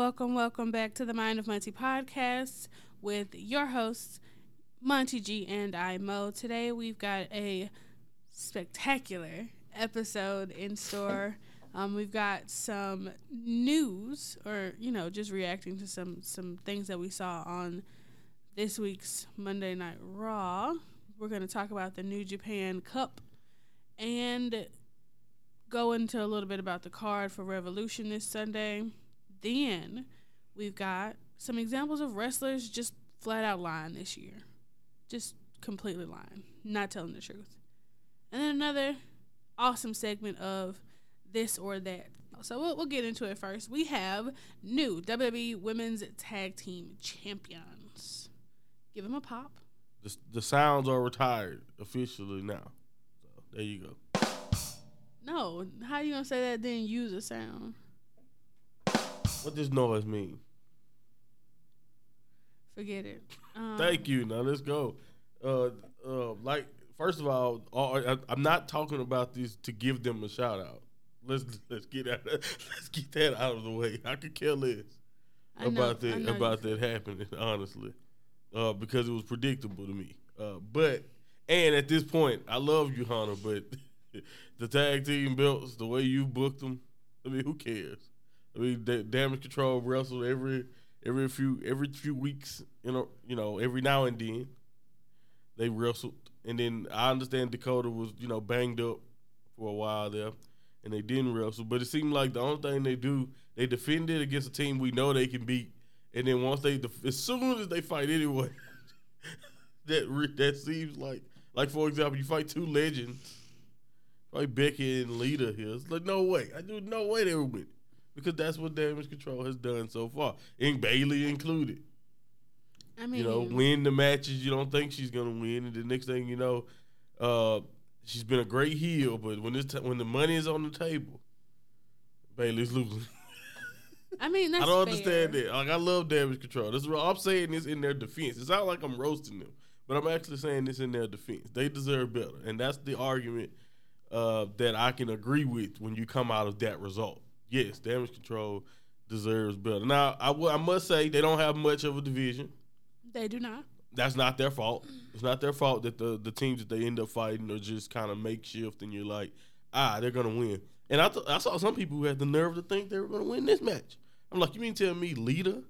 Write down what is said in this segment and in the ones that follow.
Welcome, welcome, back to the Mind of Monty podcast with your hosts, Monty G and I Mo. Today we've got a spectacular episode in store. Um, we've got some news, or you know, just reacting to some some things that we saw on this week's Monday Night Raw. We're going to talk about the New Japan Cup and go into a little bit about the card for Revolution this Sunday. Then we've got some examples of wrestlers just flat out lying this year. Just completely lying, not telling the truth. And then another awesome segment of this or that. So we'll, we'll get into it first. We have new WWE Women's Tag Team Champions. Give them a pop. The, the sounds are retired officially now. So there you go. No, how you gonna say that? Then use a sound. What does noise mean? Forget it. Um, Thank you. Now let's go. Uh, uh, like first of all, all I, I'm not talking about this to give them a shout out. Let's let's get out. Let's get that out of the way. I could care less know- about that about that happening. Honestly, uh, because it was predictable to me. Uh, but and at this point, I love you, Hunter. But the tag team belts, the way you booked them, I mean, who cares? I mean, da- damage control wrestled every every few every few weeks. You know, you know, every now and then they wrestled, and then I understand Dakota was you know banged up for a while there, and they didn't wrestle. But it seemed like the only thing they do, they defended against a team we know they can beat, and then once they, def- as soon as they fight anyway, that re- that seems like like for example, you fight two legends, like Becky and Lita here. It's like no way, I do no way they were win because that's what Damage Control has done so far, and Bayley included I mean, you know, win the matches you don't think she's gonna win, and the next thing you know, uh, she's been a great heel, but when this t- when the money is on the table, Bayley's losing. I mean, that's I don't fair. understand that. Like I love damage control. This is what I'm saying this in their defense. It's not like I'm roasting them, but I'm actually saying this in their defense. They deserve better, and that's the argument uh, that I can agree with when you come out of that result. Yes, damage control deserves better. Now I I must say they don't have much of a division They do not. that's not their fault. It's not their fault that the the teams that they end up fighting are just kind of makeshift, and you're like, ah, they're gonna win. And I th- I saw some people who had the nerve to think they were gonna win this match. I'm like, you mean tell me Lita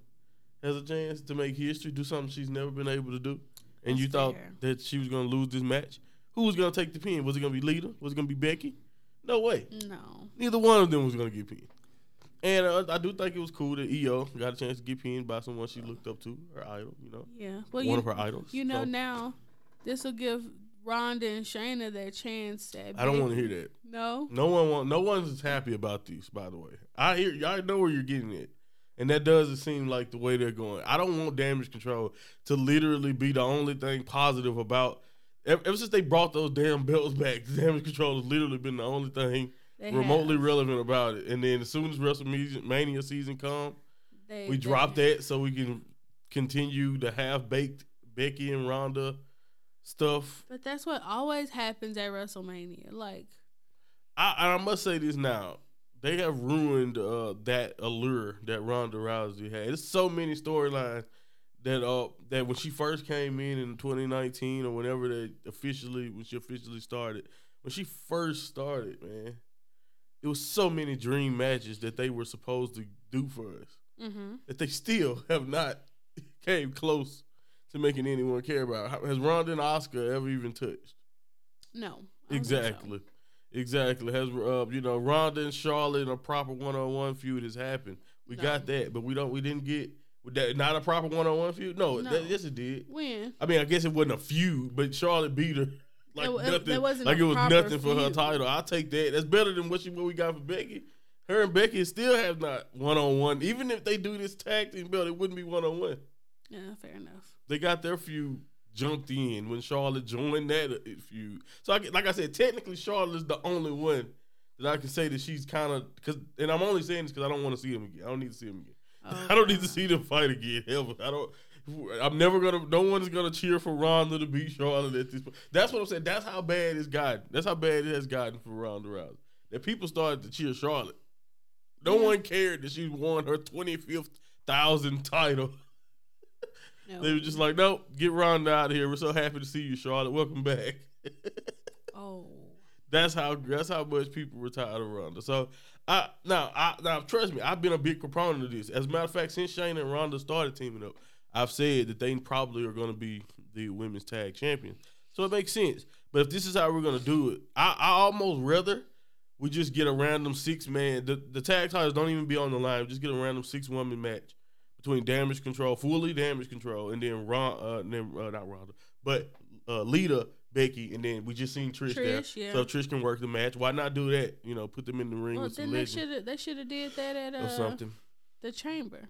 has a chance to make history, do something she's never been able to do, and you That's thought fair. that she was gonna lose this match? Who was gonna take the pin? Was it gonna be Lita? Was it gonna be Becky? No way. No. Neither one of them was gonna get pinned. And uh, I do think it was cool that Io got a chance to get pinned by someone she looked up to, her idol. You know, Yeah. Well, one you, of her idols. you know So- now, this will give Ronda and Shayna that chance. That I don't want to hear that. No. No one want. No one's happy about these. By the way, I hear. I know where you're getting it, and that doesn't seem like the way they're going. I don't want damage control to literally be the only thing positive about. Ever, since they brought those damn belts back, damage control has literally been the only thing They remotely have. relevant about it. And then as soon as WrestleMania season come, They, we they- drop that so we can continue the half baked Becky and Ronda stuff. But that's what always happens at WrestleMania. Like, I, I must say this now. They have ruined uh, that allure that Ronda Rousey had. There's so many storylines that uh that when she first came in in 2019 or whenever they officially when she officially started, when she first started, man, it was so many dream matches that they were supposed to do for us mm-hmm. that they still have not came close to making anyone care about. How- Has Ronda and Asuka ever even touched? no. I so. Exactly. Exactly. Has uh, you know Ronda and Charlotte in a proper one on one feud has happened. We No. got that, but we don't. We didn't get that. Not a proper one on one feud. No, No. That, yes, it did. When? I mean, I guess it wasn't a feud, but Charlotte beat her like It wa- it- nothing. wasn't like it was nothing for her title. I'll take that. That's better than what she what we got for Becky. Her and Becky still have not one on one. Even if they do this tag team belt, it wouldn't be one on one. Yeah, fair enough. They got their feud jumped in when Charlotte joined that uh, feud. So, I, like I said, technically Charlotte is the only one that I can say that she's kind of because, and I'm only saying this because I don't want to see them again. I don't need to see them again. Oh, I don't need to see them fight again. Ever. I don't. I'm never gonna. No one's gonna cheer for Ronda to beat Charlotte at this point. That's what I'm saying. That's how bad it's gotten. That's how bad it has gotten for Ronda Rousey. That people started to cheer Charlotte. No Yeah. one cared that she won her twenty fifth thousand title. No. They were just like, nope, get Ronda out of here. We're so happy to see you, Charlotte. Welcome back. oh, that's how that's how much people were tired of Ronda. So I now I now trust me, I've been a big proponent of this. As a matter of fact, since Shayna and Ronda started teaming up, I've said that they probably are going to be the women's tag champions. So it makes sense. But if this is how we're going to do it, I, I almost rather we just get a random six man. The, the tag titles don't even be on the line. Just get a random six woman match between Damage Control, fully Damage Control, and then Ron, uh, then uh, not Ronda, but uh, Lita, Becky, and then we just seen Trish, there. Trish, yeah. So Trish can work the match. Why not do that? You know, put them in the ring well, with some then they legends should have they should have did that at or uh, something. the chamber.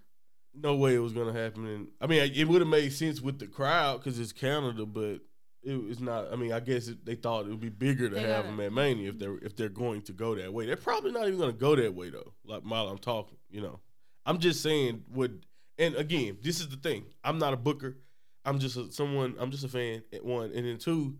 No way it was gonna happen. And I mean, it would have made sense with the crowd because it's Canada, but it, it's not. I mean, I guess it, they thought it would be bigger to They have gotta- them at Mania if they're if they're going to go that way. They're probably not even gonna go that way though. Like while I'm talking, you know, I'm just saying what. And again, this is the thing. I'm not a booker. I'm just a, someone. I'm just a fan. At one and then two,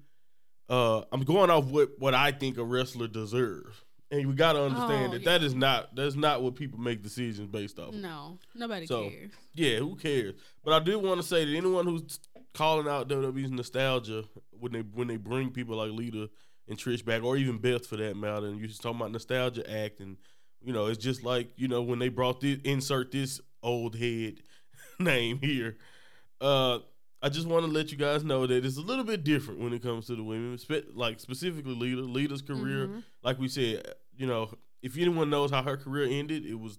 uh, I'm going off what what I think a wrestler deserves. And we got to understand Oh, that yeah. that is not that's not what people make decisions based off. No, nobody So, cares. Yeah, who cares? But I do want to say that anyone who's calling out WWE's nostalgia when they when they bring people like Lita and Trish back, or even Beth for that matter, and you're just talking about nostalgia act, and you know, it's just like you know when they brought this insert this old head name here. Uh, I just want to let you guys know that it's a little bit different when it comes to the women, spe- like specifically Lita. Lita's career, Mhm. like we said, you know, if anyone knows how her career ended, it was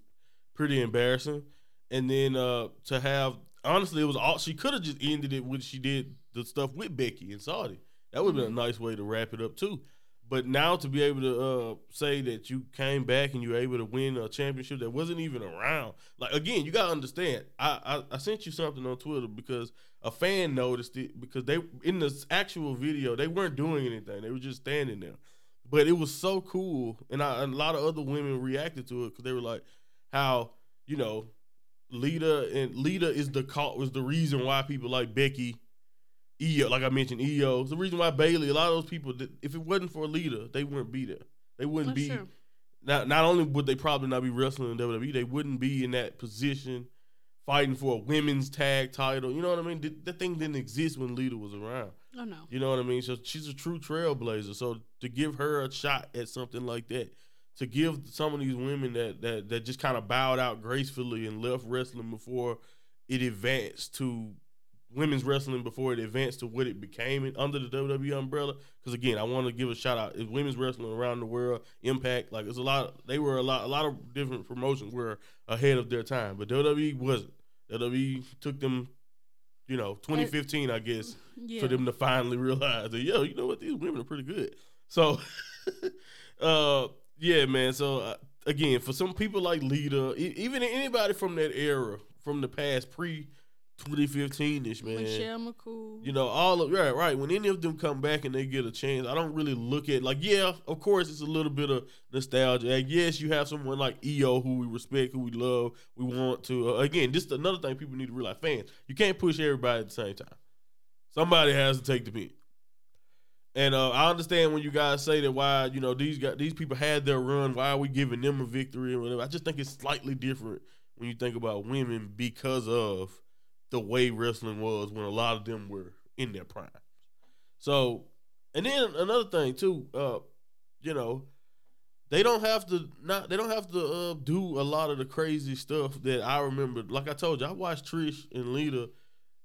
pretty embarrassing. And then uh to have honestly, it was all she could have just ended it when she did the stuff with Becky and Saudi. That would have been a nice way to wrap it up too. But now to be able to uh, say that you came back and you were able to win a championship that wasn't even around, like again, you gotta understand. I, I I sent you something on Twitter because a fan noticed it because they in the actual video they weren't doing anything; they were just standing there. But it was so cool, and, I, and a lot of other women reacted to it because they were like, "How you know, Lita and Lita is the call was the reason why people like Becky, Io, like I mentioned, Io. It's the reason why Bayley. A lot of those people, that- if it wasn't for Lita, they wouldn't be there. They wouldn't That's be. true. Not not only would they probably not be wrestling in WWE, they wouldn't be in that position fighting for a women's tag title. You know what I mean? Th- That thing didn't exist when Lita was around. Oh no. You know what I mean? So she's a true trailblazer. So to give her a shot at something like that, to give some of these women that that that just kind of bowed out gracefully and left wrestling before it advanced to women's wrestling before it advanced to what it became in, under the WWE umbrella. Because again, I want to give a shout out. It's women's wrestling around the world, Impact, like it's a lot. They were a lot. A lot of different promotions were ahead of their time, but WWE wasn't. WWE took them. You know, 2015, I guess, Yeah. for them to finally realize that yo, you know what, these women are pretty good. So, uh, yeah, man. So uh, again, for some people like Lita, e- even anybody from that era, from the past pre 2015 ish, man. Michelle McCool. You know, all of right, right. When any of them come back and they get a chance, I don't really look at like, yeah, of course, it's a little bit of nostalgia. Like, yes, you have someone like Io who we respect, who we love, we want to. Uh, again, just another thing people need to realize: fans, you can't push everybody at the same time. Somebody has to take the pin. And uh, I understand when you guys say that why you know these guys, these people had their run. Why are we giving them a victory or whatever? I just think it's slightly different when you think about women because of the way wrestling was when a lot of them were in their prime. So, and then another thing too, uh, you know, they don't have to not they don't have to uh, do a lot of the crazy stuff that I remember. Like I told you, I watched Trish and Lita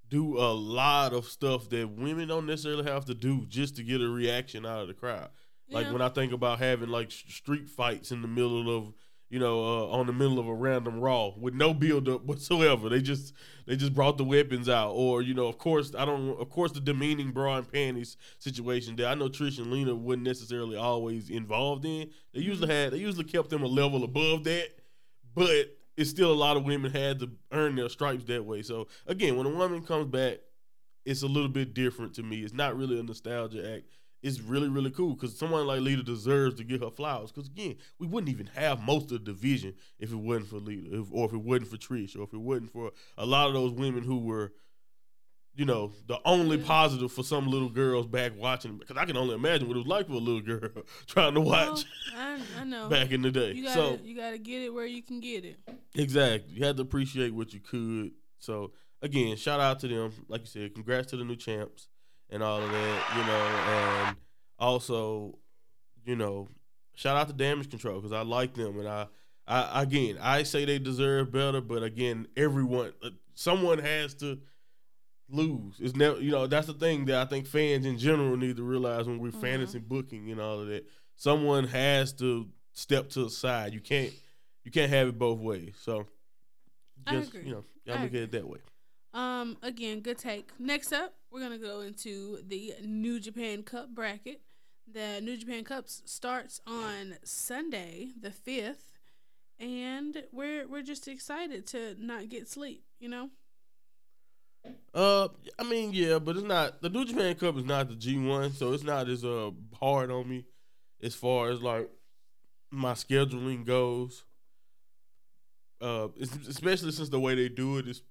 do a lot of stuff that women don't necessarily have to do just to get a reaction out of the crowd. Like when I think about having like street fights in the middle of you know uh, on the middle of a random raw with no build up whatsoever. They just they just brought the weapons out, or you know, of course I don't. Of course, the demeaning bra and panties situation that I know Trish and Lita wasn't necessarily always involved in. They usually had they usually kept them a level above that, but it's still a lot of women had to earn their stripes that way. So again, when a woman comes back, it's a little bit different to me. It's not really a nostalgia act. It's really really cool because someone like Lita deserves to get her flowers. Because again, we wouldn't even have most of the division if it wasn't for Lita, if, or if it wasn't for Trish, or if it wasn't for a lot of those women who were, you know, the only positive for some little girls back watching because I can only imagine what it was like for a little girl trying to watch well, I, I, know back in the day. You gotta, so you gotta get it where you can get it. Exactly. You had to appreciate what you could. So again, shout out to them. Like you said, congrats to the new champs and all of that, you know, and also, you know, shout out to Damage Control because I like them and I, I again, I say they deserve better, but again, everyone, uh, someone has to lose. It's never, you know, that's the thing that I think fans in general need to realize when we're mm-hmm. fantasy booking and all of that. Someone has to step to the side. You can't, you can't have it both ways. So, just you know, y'all look at it that way. Um, again, good take. Next up, we're gonna go into the New Japan Cup bracket. The New Japan Cups starts on Sunday, the fifth, and we're we're just excited to not get sleep. You know. Uh, I mean, yeah, but it's not the New Japan Cup is not the G one, so it's not as uh hard on me as far as like my scheduling goes. Uh, especially since the way they do it is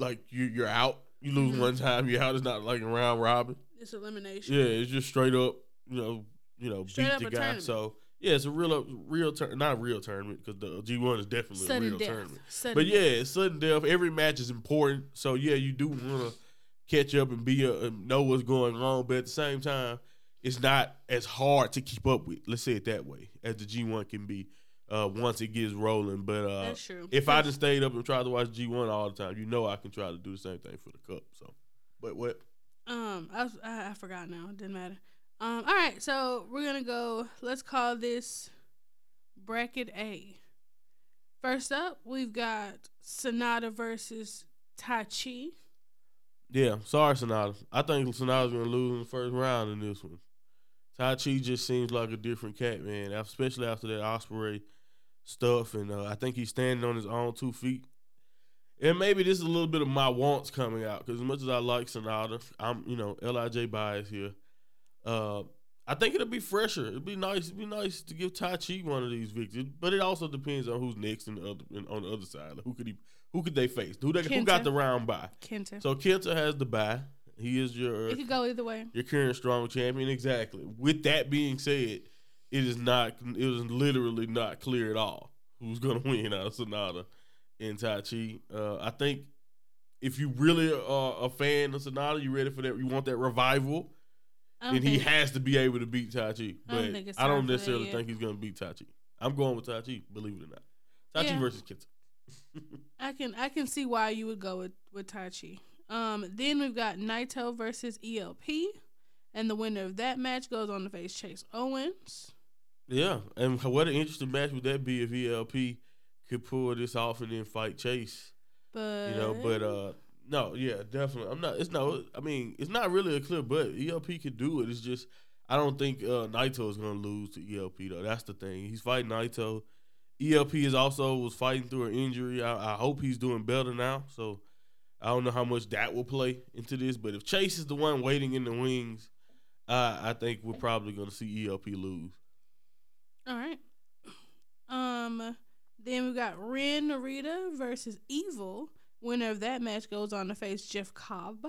like you you're out. You lose mm-hmm. one time, you're out. It's not like a round robin. It's elimination. Yeah, it's just straight up. You know, you know, straight beat the guy. Tournament. So yeah, it's a real real turn, not a real tournament because the G one is definitely sudden a real death. tournament. Sudden but yeah, sudden death. Every match is important. So yeah, you do want to catch up and be a, and know what's going on, but at the same time, it's not as hard to keep up with. Let's say it that way, as the G one can be. Uh, once it gets rolling, but uh, if I just stayed up and tried to watch G one all the time, you know I can try to do the same thing for the cup. So, but what? Um, I was, I, I forgot now. It didn't matter. Um, all right, so we're gonna go. Let's call this bracket A. First up, we've got Sanada versus Taichi. Yeah, sorry, Sanada. I think Sanada's gonna lose in the first round in this one. Taichi just seems like a different cat, man. Especially after that Ospreay stuff, and uh, I think he's standing on his own two feet. And maybe this is a little bit of my wants coming out because as much as I like Sanada, I'm you know LIJ bias here. Uh, I think it'll be fresher. It'd be nice. It'd be nice to give Taichi one of these victories, but it also depends on who's next in the other, in, on the other side. Like who could he? Who could they face? Who they, who got the round bye? Kenta. So Kenta has the bye. He is your. It could go either way. Your current strong champion, exactly. With that being said, it is not. It was literally not clear at all who's going to win out of Sanada and Taichi. Uh, I think if you really are a fan of Sanada, you ready for that? You want that revival? then he has to be able to beat Taichi. But I don't, I don't necessarily think he's going to beat Taichi. I'm going with Taichi, believe it or not. Taichi yeah. versus Kenta. I can I can see why you would go with with Taichi. Um, then we've got Naito versus ELP, and the winner of that match goes on to face Chase Owens. Yeah, and what an interesting match would that be if ELP could pull this off and then fight Chase? But you know, but uh, no, yeah, definitely. I'm not. It's no. I mean, it's not really a clear, but ELP could do it. It's just I don't think uh, Naito is going to lose to ELP though. That's the thing. He's fighting Naito. ELP is also was fighting through an injury. I, I, hope he's doing better now. So I don't know how much that will play into this. But if Chase is the one waiting in the wings, uh, I think we're probably going to see ELP lose. All right. Um. Then we got Ren Narita versus Evil. Winner of that match goes on to face Jeff Cobb.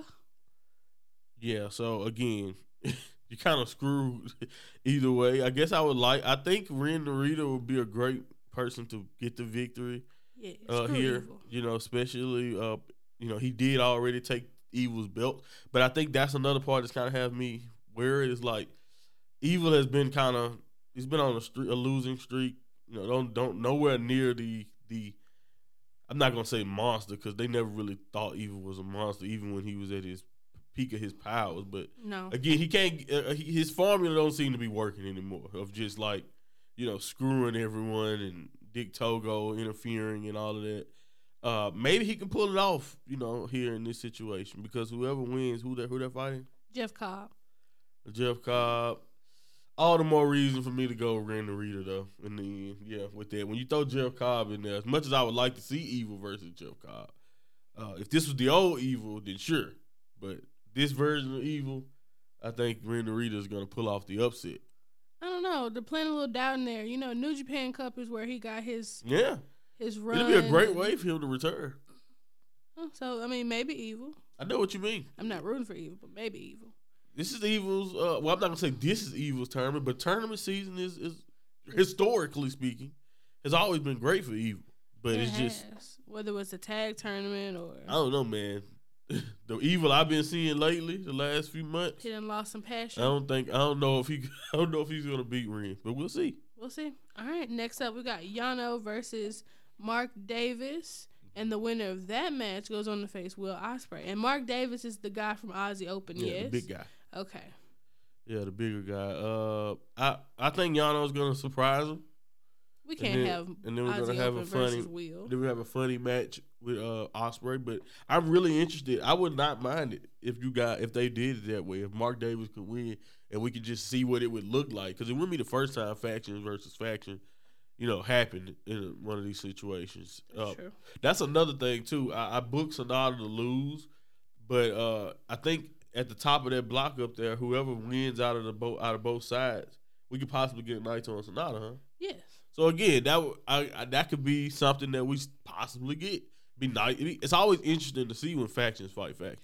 Yeah, so again, you kind of screwed either way. I guess I would like. I think Ren Narita would be a great person to get the victory. Yeah, uh, here, evil. you know, especially uh, you know, he did already take Evil's belt, but I think that's another part that's kind of have me where it is like Evil has been kind of he's been on a streak, a losing streak. You know, don't don't nowhere near the the I'm not gonna say monster because they never really thought Evil was a monster, even when he was at his peak of his powers. But no, again, he can't. Uh, uh his formula don't seem to be working anymore. Of just like you know screwing everyone and Dick Togo interfering and all of that. Uh, maybe he can pull it off, you know, here in this situation because whoever wins, who they who they're fighting, Jeff Cobb. Jeff Cobb all the more reason for me to go Ren Narita though. And then yeah, with that, when you throw Jeff Cobb in there, as much as I would like to see Evil versus Jeff Cobb, uh, if this was the old Evil, then sure. But this version of Evil, I think Ren Narita is gonna pull off the upset. I don't know. They're playing a little doubt in there. You know, New Japan Cup is where he got his yeah his run. It'll be a great way for him to return. So I mean, maybe Evil. I know what you mean. I'm not rooting for evil, but maybe evil. This is Evil's. Uh, well, I'm not gonna say this is Evil's tournament, but tournament season is is historically speaking has always been great for Evil. But It it's just whether it was a tag tournament or I don't know, man. the Evil I've been seeing lately, the last few months, he done lost some passion. I don't think I don't know if he I don't know if he's gonna beat Ren, but we'll see. We'll see. All right, next up we got Yano versus Mark Davis. And the winner of that match goes on to face Will Ospreay. And Mark Davis is the guy from Aussie Open, Yeah, yes? big guy. Okay. Yeah, the bigger guy. Uh, I I think Yano's gonna surprise him. We can't then- have and then we're gonna have a funny- Will. Then we have a funny match with uh Ospreay, but I'm really interested. I would not mind it if you got if they did it that way. If Mark Davis could win and we could just see what it would look like, because it wouldn't be the first time faction versus faction, you know, happened in one of these situations. Uh, True. that's another thing too. I, I booked Sanada to lose, but uh, I think at the top of that block up there, whoever wins out of the both out of both sides, we could possibly get Naito and Sanada, huh? Yes. So again, that would- I, I, that could be something that we possibly get. Be nice. It's always interesting to see when factions fight factions.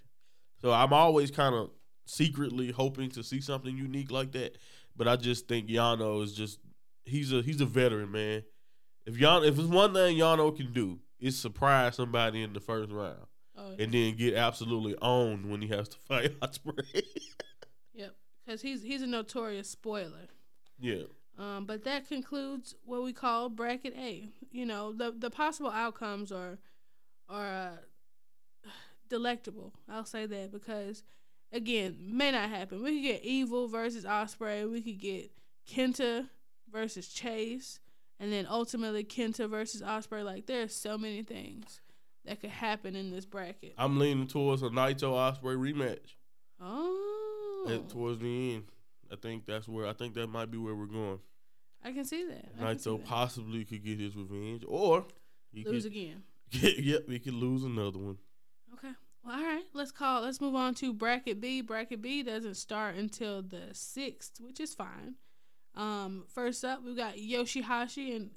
So I'm always kind of secretly hoping to see something unique like that. But I just think Yano is just he's a he's a veteran man. If Yano if it's one thing Yano can do, is surprise somebody in the first round Oh, and then get absolutely owned when he has to fight Ospreay. yep. Because he's he's a notorious spoiler. yeah. Um, but that concludes what we call bracket A. You know, the the possible outcomes are are uh, delectable. I'll say that because again, may not happen. We could get Evil versus Ospreay. We could get Kenta versus Chase, and then ultimately Kenta versus Ospreay. Like there's so many things that could happen in this bracket. I'm leaning towards a Naito Ospreay rematch. Oh, at, towards the end. I think that's where I think that might be where we're going. I can see that. I can see Naito that. possibly could get his revenge, or he lose could, again. yep, he could lose another one. Okay. Well, all right. Let's call. Let's move on to bracket B. Bracket B doesn't start until the sixth, which is fine. Um, first up, we've got Yoshihashi and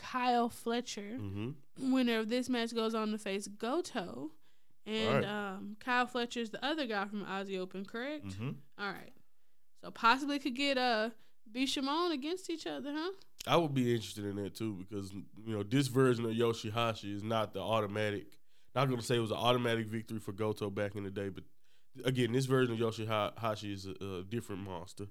Kyle Fletcher. Mm-hmm. Winner of this match goes on to face Goto, and Right. um, Kyle Fletcher's the other guy from Aussie Open, correct? Mm-hmm. All right. So possibly could get uh Bishamon against each other, huh? I would be interested in that too because you know this version of Yoshihashi is not the automatic. Not going to say it was an automatic victory for Goto back in the day, but again, this version of Yoshihashi is a, a different monster.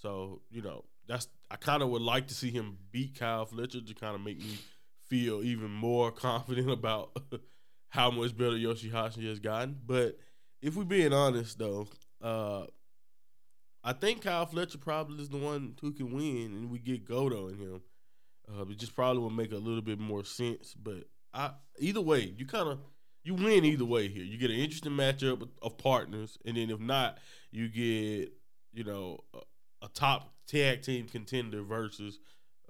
So you know that's I kind of would like to see him beat Kyle Fletcher to kind of make me feel even more confident about how much better Yoshihashi has gotten. But if we're being honest though, uh, I think Kyle Fletcher probably is the one who can win, and we get Goto in him. Uh, it just probably would make a little bit more sense. But I, either way, you kind of you win either way here. You get an interesting matchup of- of partners, and then if not, you get you know a, top tag team contender versus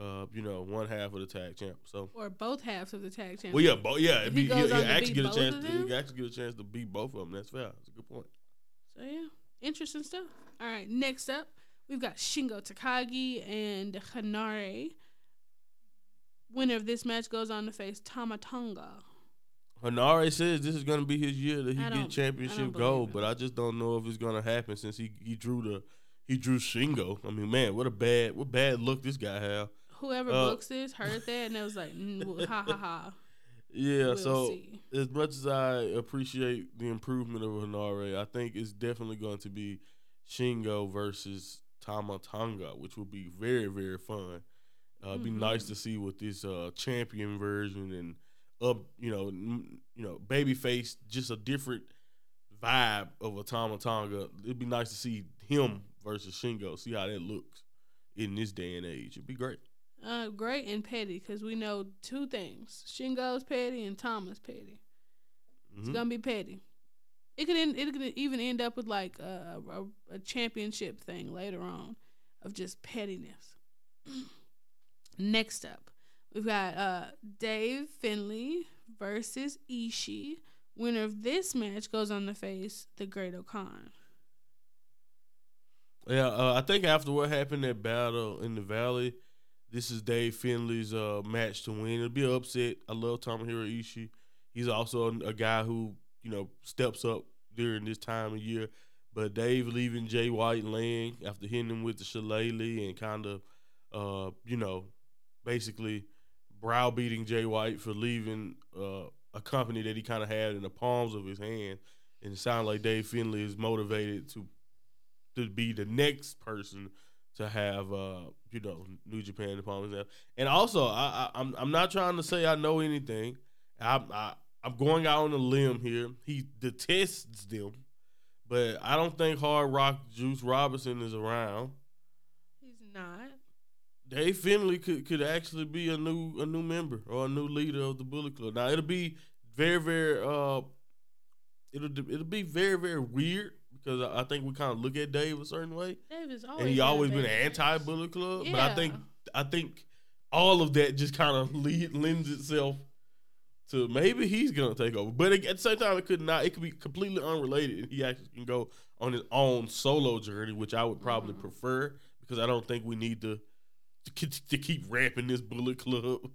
uh, you know one half of the tag champ. So. Or both halves of the tag champ. Well, yeah, bo- yeah, be, goes yeah, on yeah, actually get a chance. To, actually get a chance to beat both of them. That's fair. That's a good point. So yeah, interesting stuff. All right, next up we've got Shingo Takagi and Hanare. Winner of this match goes on to face Tama Tonga. Hanare says this is going to be his year that he get championship gold, but I just don't know if it's going to happen since he, he drew the he drew Shingo. I mean, man, what a bad what bad look this guy have. Whoever Uh, books this heard that and it was like, mm, ha ha ha. Yeah, We'll so see. as much as I appreciate the improvement of Hanare, I think it's definitely going to be Shingo versus Tama Tonga, which will be very very fun. Uh, it'd be nice to see what this uh, champion version and up, you know, n- you know, babyface, just a different vibe of a Tama Tonga. It'd be nice to see him versus Shingo, see how that looks in this day and age. It'd be great. Uh, great and petty because we know two things: Shingo's petty and Tama's petty. It's Mhm. gonna be petty. It could end, it could even end up with like a, a, a championship thing later on of just pettiness. Next up, we've got uh, Dave Finlay versus Ishii. Winner of this match goes on to face the Great-O-Khan. Yeah, uh, I think after what happened at Battle in the Valley, this is Dave Finlay's uh, match to win. It'll be an upset. I love Tomohiro Ishii. He's also a, a guy who you know steps up during this time of year. But Dave leaving Jay White laying after hitting him with the shillelagh and kind of, uh, you know, basically browbeating Jay White for leaving uh, a company that he kind of had in the palms of his hand. And it sounds like Dave Finlay is motivated to to be the next person to have uh, you know New Japan in the palm of his hand. And also, I, I, I'm I'm not trying to say I know anything. I, I I'm going out on a limb here. He detests them, but I don't think Hard Rock Juice Robinson is around. He's not. Dave Finlay could, could actually be a new a new member or a new leader of the Bullet Club. Now it'll be very very uh it'll it'll be very very weird because I, think we kind of look at Dave a certain way, Dave is always and he always been an anti Bullet Club. But I think I think all of that just kind of lends itself to maybe he's gonna take over. But at the same time, it could not. It could be completely unrelated. He actually can go on his own solo journey, which I would probably Mhm. prefer because I don't think we need to to, to keep ramping this Bullet Club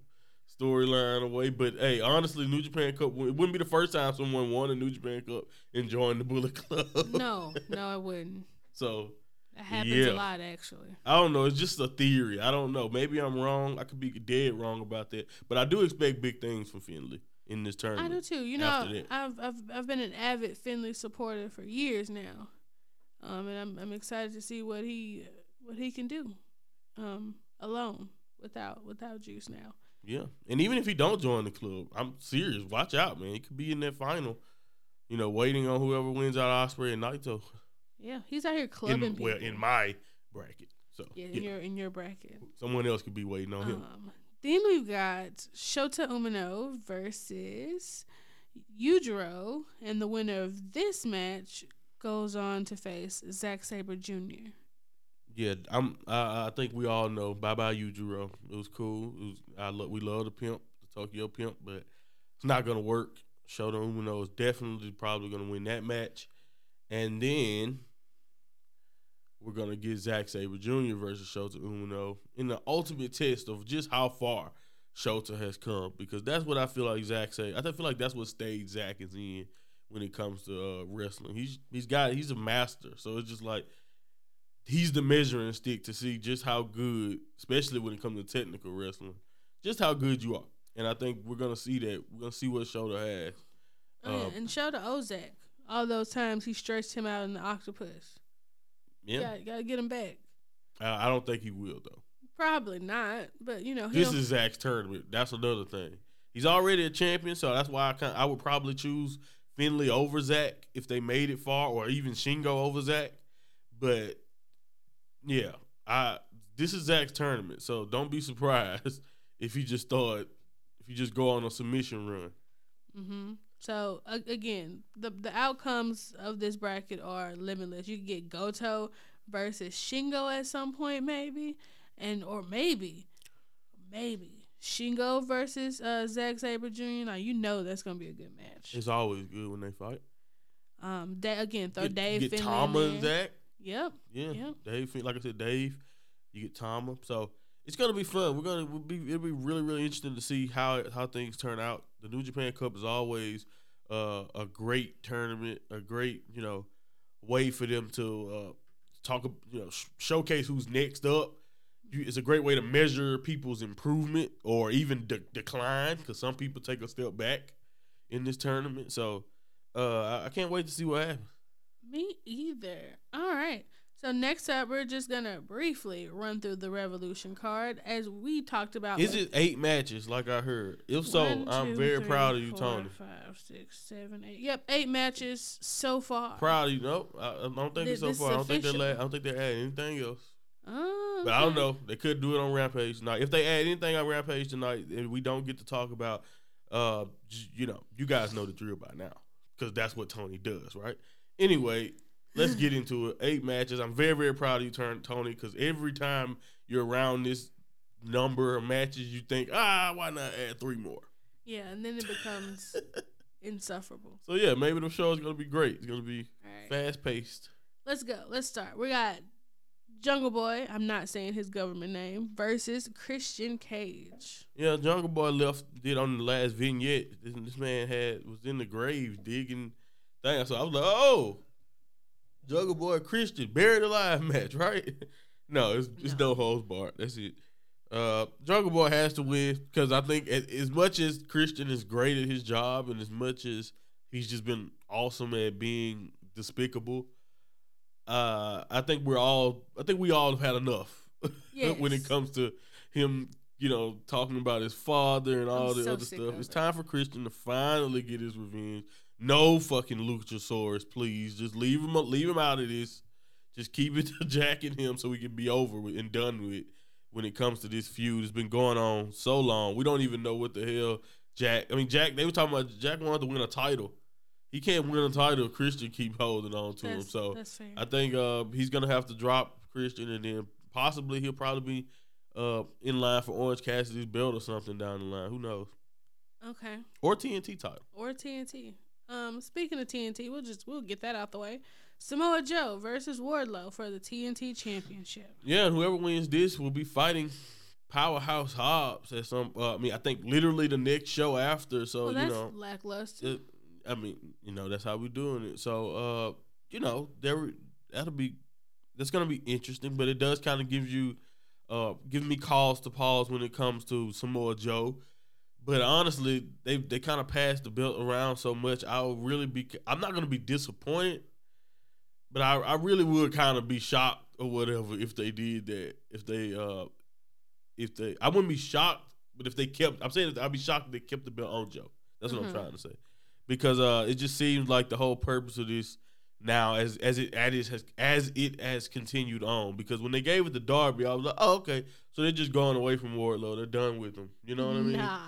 storyline away. But hey, honestly, New Japan Cup it wouldn't be the first time someone won a New Japan Cup and joined the Bullet Club. No, no, it wouldn't. so That happens Yeah. a lot, actually. I don't know. It's just a theory. I don't know. Maybe I'm wrong. I could be dead wrong about that. But I do expect big things from Finlay in this tournament. I do too. You know, I've, I've I've been an avid Finlay supporter for years now, um, and I'm I'm excited to see what he what he can do, um, alone without without Juice now. Yeah, and even if he don't join the club, I'm serious. Watch out, man. He could be in that final. You know, waiting on whoever wins out Ospreay and Naito. Yeah, he's out here clubbing In, people. well, in my bracket. So yeah, in yeah, your in your bracket. someone else could be waiting on him. Um, then we've got Shota Umino versus Yujiro, and the winner of this match goes on to face Zack Sabre Jr. Yeah, I'm. I, I think we all know. Bye bye, you, Yujiro. It was cool. It was. I lo- we love the pimp, the Tokyo pimp, but it's not gonna work. Shota Umino is definitely probably gonna win that match, and then we're gonna get Zack Sabre Jr. versus Shota Umino in the ultimate test of just how far Shota has come. Because that's what I feel like Zack say. I feel like that's what stage Zack is in when it comes to uh, wrestling. He's he's got he's a master. So it's just like he's the measuring stick to see just how good, especially when it comes to technical wrestling, just how good you are. And I think we're gonna see that. We're gonna see what Shota has. Oh, yeah, Um, and Shota Ozak. All those times he stretched him out in the octopus. Yeah, Got, got to get him back. I, I don't think he will though. Probably not, but you know This is Zack's tournament. That's another thing. He's already a champion, so that's why I kind I would probably choose Finlay over Zack if they made it far, or even Shingo over Zack. But yeah, I this is Zack's tournament, so don't be surprised if he just thought if you just go on a submission run. hmm So a- again, the the outcomes of this bracket are limitless. You can get Goto versus Shingo at some point, maybe, and or maybe, maybe Shingo versus uh, Zack Sabre Jr. Now you know that's gonna be a good match. It's always good when they fight. Um, da- again, throw Get, Dave get Finlay Tama and. Zack. Yep. Yeah, Yep. Dave. Like I said, Dave. You get Tama, so it's gonna be fun. We're gonna we'll be it'll be really really interesting to see how how things turn out. The New Japan Cup is always uh, a great tournament, a great you know way for them to uh, talk, you know, sh- showcase who's next up. You, it's a great way to measure people's improvement or even de- decline because some people take a step back in this tournament. So uh, I, I can't wait to see what happens. Me either. All right. So next up, we're just gonna briefly run through the Revolution card as we talked about. Is it eight matches like I heard? If so, One, I'm very three, proud of you, four, Tony. Five, six, seven, eight. Yep, eight matches so far. Proud of you. No, I, I don't think Thi- it's so far. I don't think they official. la- I don't think they add anything else. Oh, But I don't know. They could do it on Rampage tonight. If they add anything on Rampage tonight, and we don't get to talk about, uh, you know, you guys know the drill by now because that's what Tony does, right? Anyway, let's get into it. Eight matches. I'm very very proud of you, turn Tony, because every time you're around this number of matches, you think, ah, why not add three more? Yeah, and then it becomes insufferable. So yeah, maybe the show is gonna be great. It's gonna be All right, fast paced. let's go. Let's start. We got Jungle Boy. I'm not saying his government name versus Christian Cage. Yeah, Jungle Boy left did on the last vignette. This, this man had was in the grave digging thing. So I was like, oh, Jungle Boy Christian buried alive match, right? no, it's it's no, no holds barred. That's it. Uh, Jungle Boy has to win because I think as, as much as Christian is great at his job and as much as he's just been awesome at being despicable, uh, I think we're all I think we all have had enough yes. when it comes to him, you know, talking about his father and all I'm the so other stuff. It's time for Christian to finally get his revenge. No fucking Luchasaurus, please. Just leave him leave him out of this. Just keep it to Jack and him so we can be over with and done with when it comes to this feud. It's been going on so long. We don't even know what the hell Jack. I mean, Jack. They were talking about Jack wanted to win a title. He can't win a title. Christian keep holding on to that's, him. So I think uh, he's gonna have to drop Christian, and then possibly he'll probably be uh, in line for Orange Cassidy's belt or something down the line. Who knows? Okay. Or TNT title. Or TNT. Um, speaking of TNT, we'll just we'll get that out the way. Samoa Joe versus Wardlow for the TNT Championship. Yeah, and whoever wins this will be fighting Powerhouse Hobbs at some. Uh, I mean, I think literally the next show after. So well, you know, lackluster. It, I mean, you know, that's how we're doing it. So, uh, you know, there that'll be that's gonna be interesting, but it does kind of give you, uh, give me cause to pause when it comes to Samoa Joe. But honestly, they they kind of passed the belt around so much. I'll really be. I'm not gonna be disappointed, but I I really would kind of be shocked or whatever if they did that. If they uh, if they I wouldn't be shocked, but if they kept, I'm saying I'd be shocked if they kept the belt on Joe. That's what mm-hmm. I'm trying to say because uh, it just seems like the whole purpose of this now as as it as it has as it has continued on because when they gave it to Darby, I was like, oh okay, so they're just going away from Wardlow, they're done with him. You know what I mean? Nah.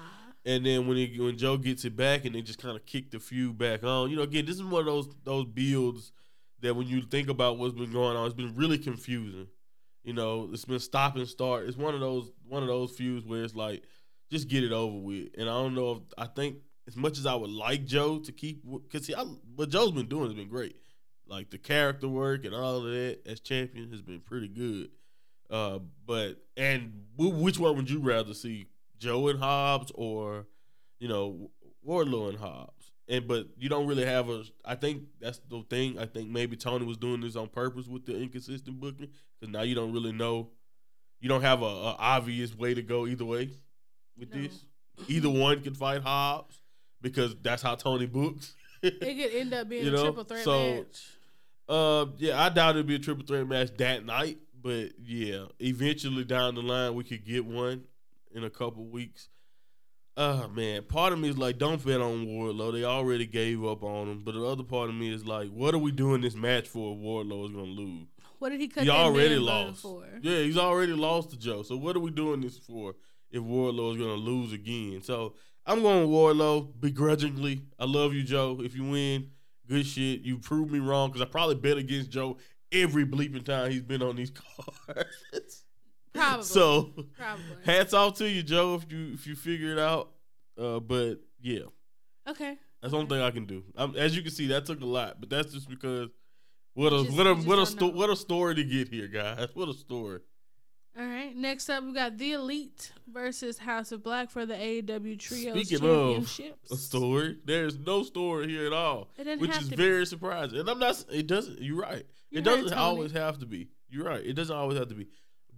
And then when he, when Joe gets it back and they just kind of kick the feud back on, you know, again, this is one of those those builds that when you think about what's been going on, it's been really confusing. You know, it's been stop and start. It's one of those one of those feuds where it's like, just get it over with. And I don't know if I think as much as I would like Joe to keep, because see, I, what Joe's been doing has been great. Like the character work and all of that as champion has been pretty good. Uh, but and which one would you rather see, Joe and Hobbs or, you know, Wardlow and Hobbs? And but you don't really have a. I think that's the thing. I think maybe Tony was doing this on purpose with the inconsistent booking because now you don't really know. You don't have a, a obvious way to go either way with no. this. Either one can fight Hobbs because that's how Tony books. it could end up being you know? a triple threat so, match. Uh, yeah, I doubt it'd be a triple threat match that night, but yeah, eventually down the line we could get one in a couple weeks. Uh man, part of me is like, don't bet on Wardlow. They already gave up on him. But the other part of me is like, what are we doing this match for? If Wardlow is gonna lose. What did he cut? He already lost. For? Yeah, he's already lost to Joe. So what are we doing this for? If Wardlow is gonna lose again, so I'm going Wardlow begrudgingly. I love you, Joe. If you win, good shit. You proved me wrong because I probably bet against Joe every bleeping time he's been on these cards. Probably. So, probably. Hats off to you, Joe, if you if you figure it out. Uh, but yeah. Okay. That's the only thing I can do. I'm, as you can see, that took a lot, but that's just because what a just, what a what a sto- what a story to get here, guys. What a story. All right. Next up, we got the Elite versus House of Black for the AEW Trios Speaking Championships. Of a story, there's no story here at all, which is very be. surprising. And I'm not. It doesn't. You're right. You're it doesn't right, always have to be. You're right. It doesn't always have to be.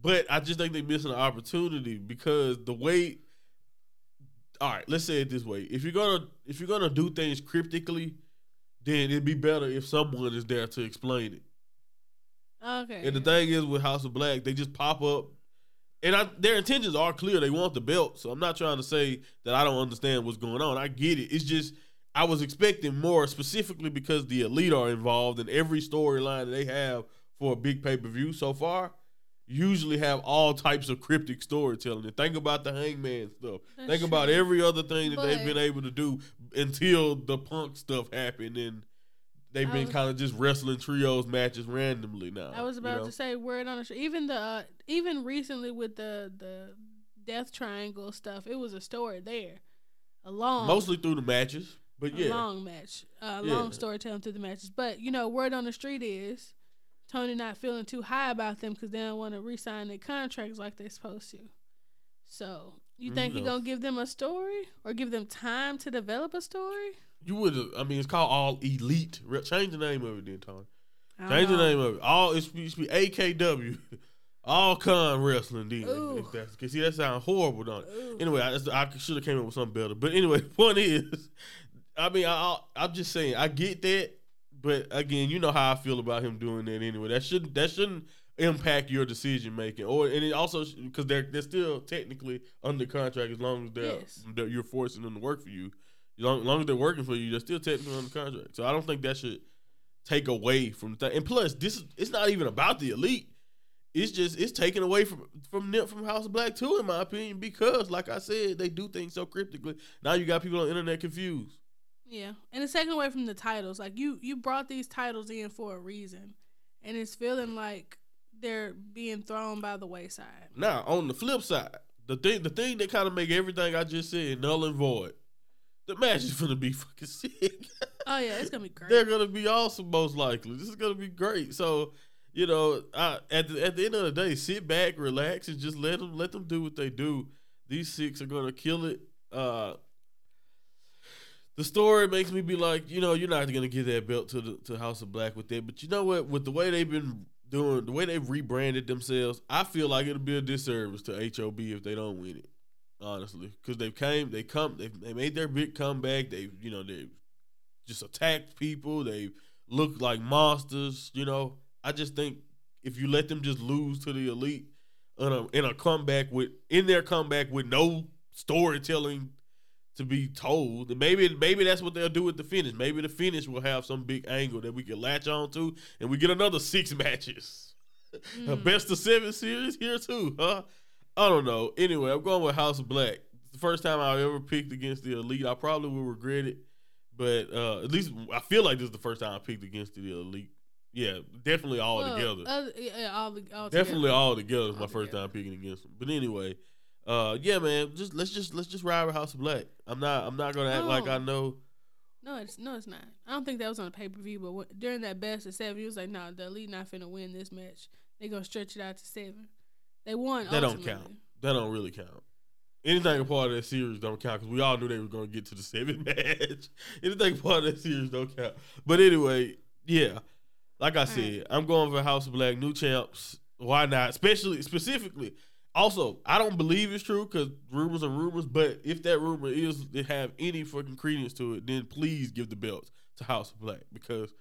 But I just think they're missing an opportunity because the way. All right, let's say it this way: if you're gonna if you're gonna do things cryptically, then it'd be better if someone is there to explain it. Okay. And the thing is with House of Black, they just pop up, and I, their intentions are clear. They want the belt, so I'm not trying to say that I don't understand what's going on. I get it. It's just I was expecting more, specifically because the elite are involved in every storyline that they have for a big pay per view so far. Usually have all types of cryptic storytelling. And think about the Hangman stuff. That's think true. about every other thing that but, they've been able to do until the Punk stuff happened and they've been kind of just wrestling trios matches randomly now. I was about you know? to say word on the street. Even the uh, even recently with the the Death Triangle stuff, it was a story there. A long mostly through the matches, but yeah, long match, uh, yeah. long storytelling through the matches. But you know, word on the street is Tony not feeling too high about them because they don't want to re-sign their contracts like they're supposed to. So You mm, think You he gonna give them a story or give them time to develop a story? You would. I mean, it's called All Elite. Change the name of it, then, Tony. Change the name of it. All it should be, it should be AKW. All Con Wrestling. Then, Ooh. if that's because see that sounds horrible, don't it? Anyway, I, I should have came up with something better. But anyway, point is, I mean, I, I, I'm just saying, I get that, but again, you know how I feel about him doing that anyway. That shouldn't that shouldn't impact your decision making, or and it also because they're they're still technically under contract as long as they're, Yes. they're- you're forcing them to work for you. As long, as long as they're working for you, they're still technically under contract. So I don't think that should take away from the thing. And plus, this is it's not even about the elite. It's just it's taken away from from from House of Black too, in my opinion, because like I said, they do things so cryptically. Now you got people on the internet confused. Yeah, and it's taken away from the titles. Like you, you brought these titles in for a reason, and it's feeling like they're being thrown by the wayside. Now on the flip side, the thing the thing that kind of make everything I just said null and void. The match is gonna be fucking sick. Oh yeah, it's gonna be great. They're gonna be awesome, most likely. This is gonna be great. So, you know, I, at the at the end of the day, sit back, relax, and just let them let them do what they do. These six are gonna kill it. Uh, the story makes me be like, you know, you're not gonna give that belt to the to House of Black with that. But you know what? With the way they've been doing, the way they've rebranded themselves, I feel like it'll be a disservice to HOB if they don't win it. Honestly, because they came, they come, they they made their big comeback. They, you know, they just attacked people. They look like monsters. You know, I just think if you let them just lose to the elite in a in a comeback with in their comeback with no storytelling to be told, maybe maybe that's what they'll do with the finish. Maybe the finish will have some big angle that we can latch on to, and we get another six matches. A Mm. best of seven series here too, huh? I don't know. Anyway, I'm going with House of Black. It's the first time I ever picked against the elite. I probably will regret it, but uh, at least I feel like this is the first time I picked against the elite. Yeah, definitely all Well, together. other- yeah, all, all definitely together. all together is my All first together. time picking against them. But anyway, uh, yeah, man, just let's just let's just ride with House of Black. I'm not I'm not gonna act like I know. No, it's no, it's not. I don't think that was on a pay per view, but when, during that best of seven, he was like, "No, the elite not finna win this match. They gonna stretch it out to seven. They won. That don't count. That don't really count. Anything a part of that series don't count because we all knew they were going to get to the seven match. Anything part of that series don't count. But anyway, yeah, like I said, I'm going for House of Black, new champs. Why not? Especially, specifically. Also, I don't believe it's true because rumors are rumors. But if that rumor is to have any fucking credence to it, then please give the belts to House of Black because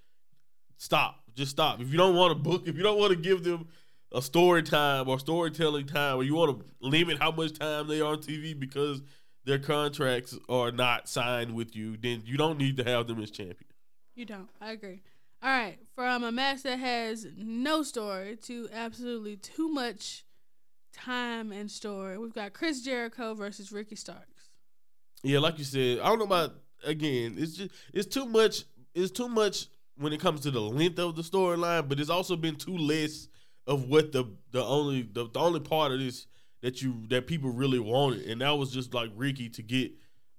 stop, just stop. If you don't want to book, if you don't want to give them a story time or storytelling time, or you want to limit how much time they are on TV because their contracts are not signed with you, then you don't need to have them as champion. You don't. I agree. All right, from a match that has no story to absolutely too much time and story, we've got Chris Jericho versus Ricky Starks. Yeah, like you said, I don't know about again. It's just it's too much. It's too much when it comes to the length of the storyline, but it's also been too less of what the the only the, the only part of this that you that people really wanted, and that was just like Ricky to get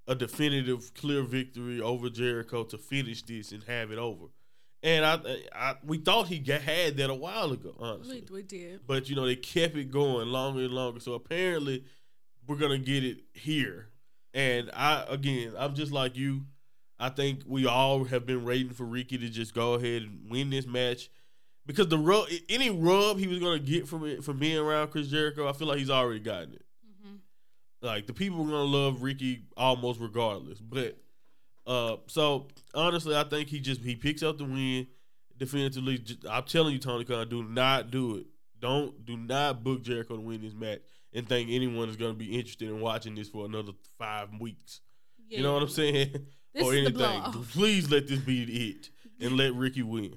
a definitive, clear victory over Jericho to finish this and have it over. And I, I we thought he had that a while ago, honestly. We, we did. But you know they kept it going longer and longer. So apparently we're gonna get it here. And I again, I'm just like you. I think we all have been waiting for Ricky to just go ahead and win this match because the rub, any rub he was gonna get from it from being around Chris Jericho, I feel like he's already gotten it. hmm Like the people are gonna love Ricky almost regardless. But uh, so honestly, I think he just he picks up the win definitively. I'm telling you, Tony Khan, do not do it. Don't do not book Jericho to win this match and think anyone is gonna be interested in watching this for another five weeks. Yeah. You know what I'm saying? This or anything. Please let this be it and let Ricky win.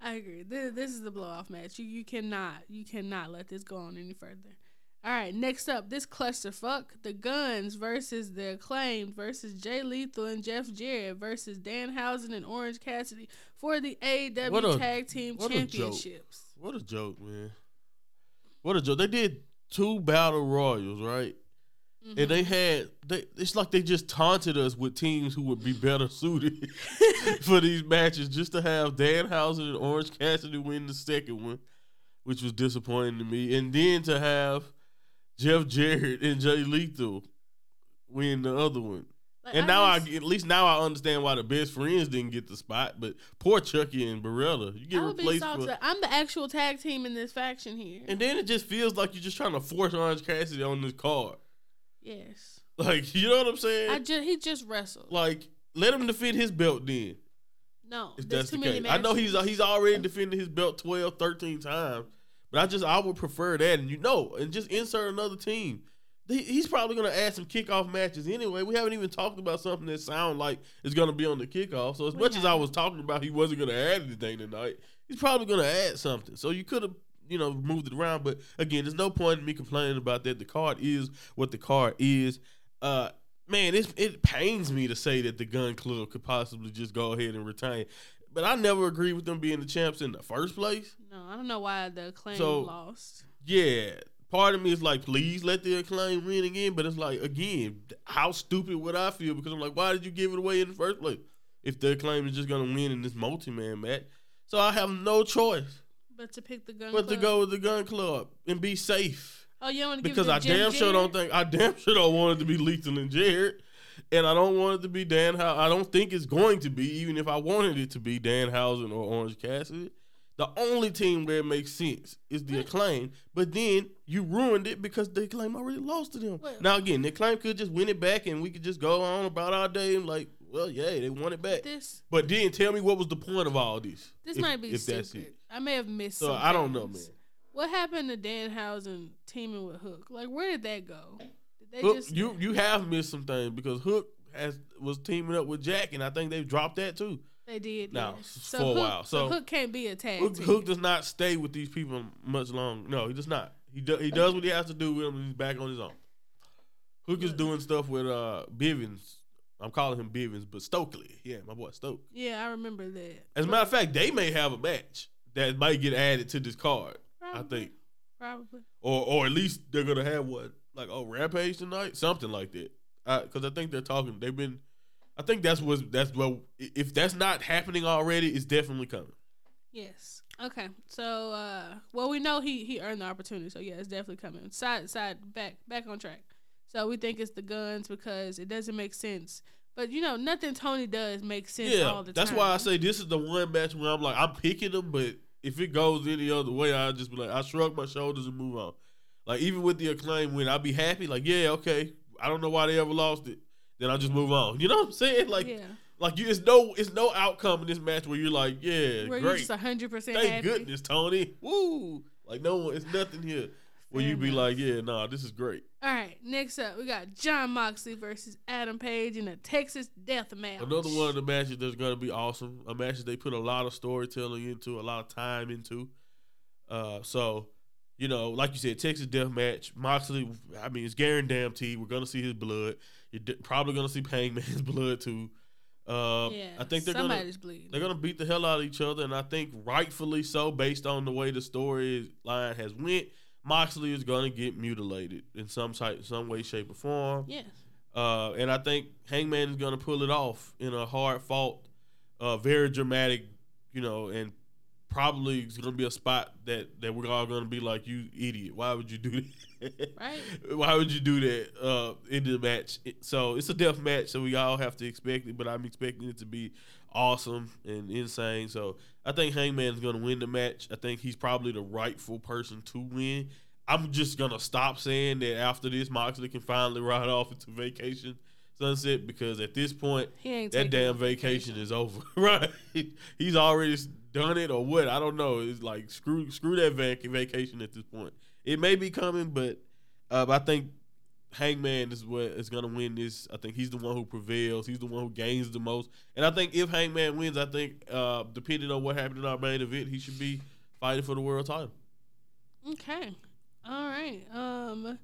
I agree. This, this is the blow off match. You you cannot you cannot let this go on any further. All right, next up, this clusterfuck, the Guns versus the Acclaimed versus Jay Lethal and Jeff Jarrett versus Danhausen and Orange Cassidy for the AEW a- Tag Team what a. Championships. What a joke, man. What a joke. They did two battle royals, right? Mhm. And they had they it's like they just taunted us with teams who would be better suited for these matches just to have Danhausen and Orange Cassidy win the second one, which was disappointing to me. And then to have Jeff Jarrett and Jay Lethal win the other one. Like, And now I at least now I understand why the best friends didn't get the spot, but poor Chucky and Beretta, you get I replaced for. I'm the actual tag team in this faction here. And then it just feels like you're just trying to force Orange Cassidy on this card. yes, Like you know what I'm saying? I just he just wrestled. like let him defend his belt then. no, If that's too the many case. I know he's he's already defended his belt 12, 13 times, but I just I would prefer that, and you know, and just insert another team. He's probably gonna add some kickoff matches anyway. We haven't even talked about something that sound like is gonna be on the kickoff. So as We much as I was talking about, he wasn't gonna add anything tonight. He's probably gonna add something. So you could have you know moved it around, but again, there's no point in me complaining about that. The card is what the card is. Uh, man, it's, it pains me to say that the Gun Club could possibly just go ahead and retain. But I never agreed with them being the champs in the first place. I don't know why the acclaim So- lost. Yeah, part of me is like, please let the acclaim win again. But it's like, again, how stupid would I feel? Because I'm like, why did you give it away in the first place? If the acclaim is just gonna win in this multi-man match, so I have no choice But to pick the gun. but to go with the Gun Club and be safe. Oh, you want to give because I damn sure don't think I damn sure don't want it to be Lethal and Jarrett, and I don't want it to be Dan. How I don't think it's going to be, even if I wanted it to be Danhausen or Orange Cassidy. The only team where it makes sense is the acclaim, but then you ruined it because the acclaim already lost to them. Well- now again, the acclaim could just win it back, and we could just go on about our day and like, well, yeah, they won it back. This But then tell me what was the point of all this? this if- might be if stupid. that's it. I may have missed. So I don't know, man. What happened to Danhausen teaming with Hook? Like, where did that go? Did they Hook, just you you have missed some things because Hook has was teaming up with Jack, and I think they've dropped that too. They did. No, yeah. So for a Hook, while. So- Hook can't be a tag Hook, team. Hook does not stay with these people much long. No, he does not. He do, he does what he has to do with them, and he's back on his own. Hook is doing stuff with uh Bivens. I'm calling him Bivens, but Stokely. Yeah, my boy Stoke. yeah, I remember that. As a matter of fact, they may have a match that might get added to this card. I think, Probably. or or at least they're gonna have what like oh Rampage tonight, something like that. Because I think they're talking. They've been. I think that's what that's what. If that's not happening already, it's definitely coming. Yes. Okay. So, uh, well, we know he he earned the opportunity. So yeah, it's definitely coming. Side side back back on track. So we think it's the guns because it doesn't make sense. But you know, nothing Tony does makes sense Yeah, all the that's time. why I say this is the one match where I'm like I'm picking them, but if it goes any other way, I just be like I shrug my shoulders and move on. Like even with the acclaim win, I'd be happy. Like yeah, okay, I don't know why they ever lost it. Then I just move on. You know what I'm saying? Like yeah, like you, it's no it's no outcome in this match where you're like yeah, where you're great, hundred percent thank happy. goodness, Tony. Woo! Like no one, it's nothing here where Fair you be like yeah, nah, this is great. All right, next up we got Jon Moxley versus Adam Page in a Texas Death Match. Another one of the matches that's gonna be awesome. A match that they put a lot of storytelling into, a lot of time into. Uh, so, you know, like you said, Texas Death Match. Moxley, I mean, it's guaranteed. We're gonna see his blood. You're probably gonna see Hangman's blood too. Uh, Yeah, I think they're gonna bleeding. they're gonna beat the hell out of each other, and I think rightfully so, based on the way the storyline has went. Moxley is gonna get mutilated in some type, some way, shape, or form. yes. Uh, and I think Hangman is going to pull it off in a hard fought, uh, very dramatic, you know, and probably is going to be a spot that, that we're all going to be like, you idiot. Why would you do that? Right. Why would you do that uh, in the match? It- so it's a death match, so we all have to expect it, but I'm expecting it to be awesome and insane. So I think Hangman's going to win the match. I think he's probably the rightful person to win. I'm just gonna stop saying that after this, Moxley can finally ride off into vacation sunset because at this point, that damn no vacation is over. right? He's already done it or what? I don't know. It's like screw screw that vac- vacation at this point. It may be coming, but uh, I think Hangman is what is gonna win this. I think he's the one who prevails. He's the one who gains the most. And I think if Hangman wins, I think uh, depending on what happened in our main event, he should be fighting for the world title. Okay. All right. Um,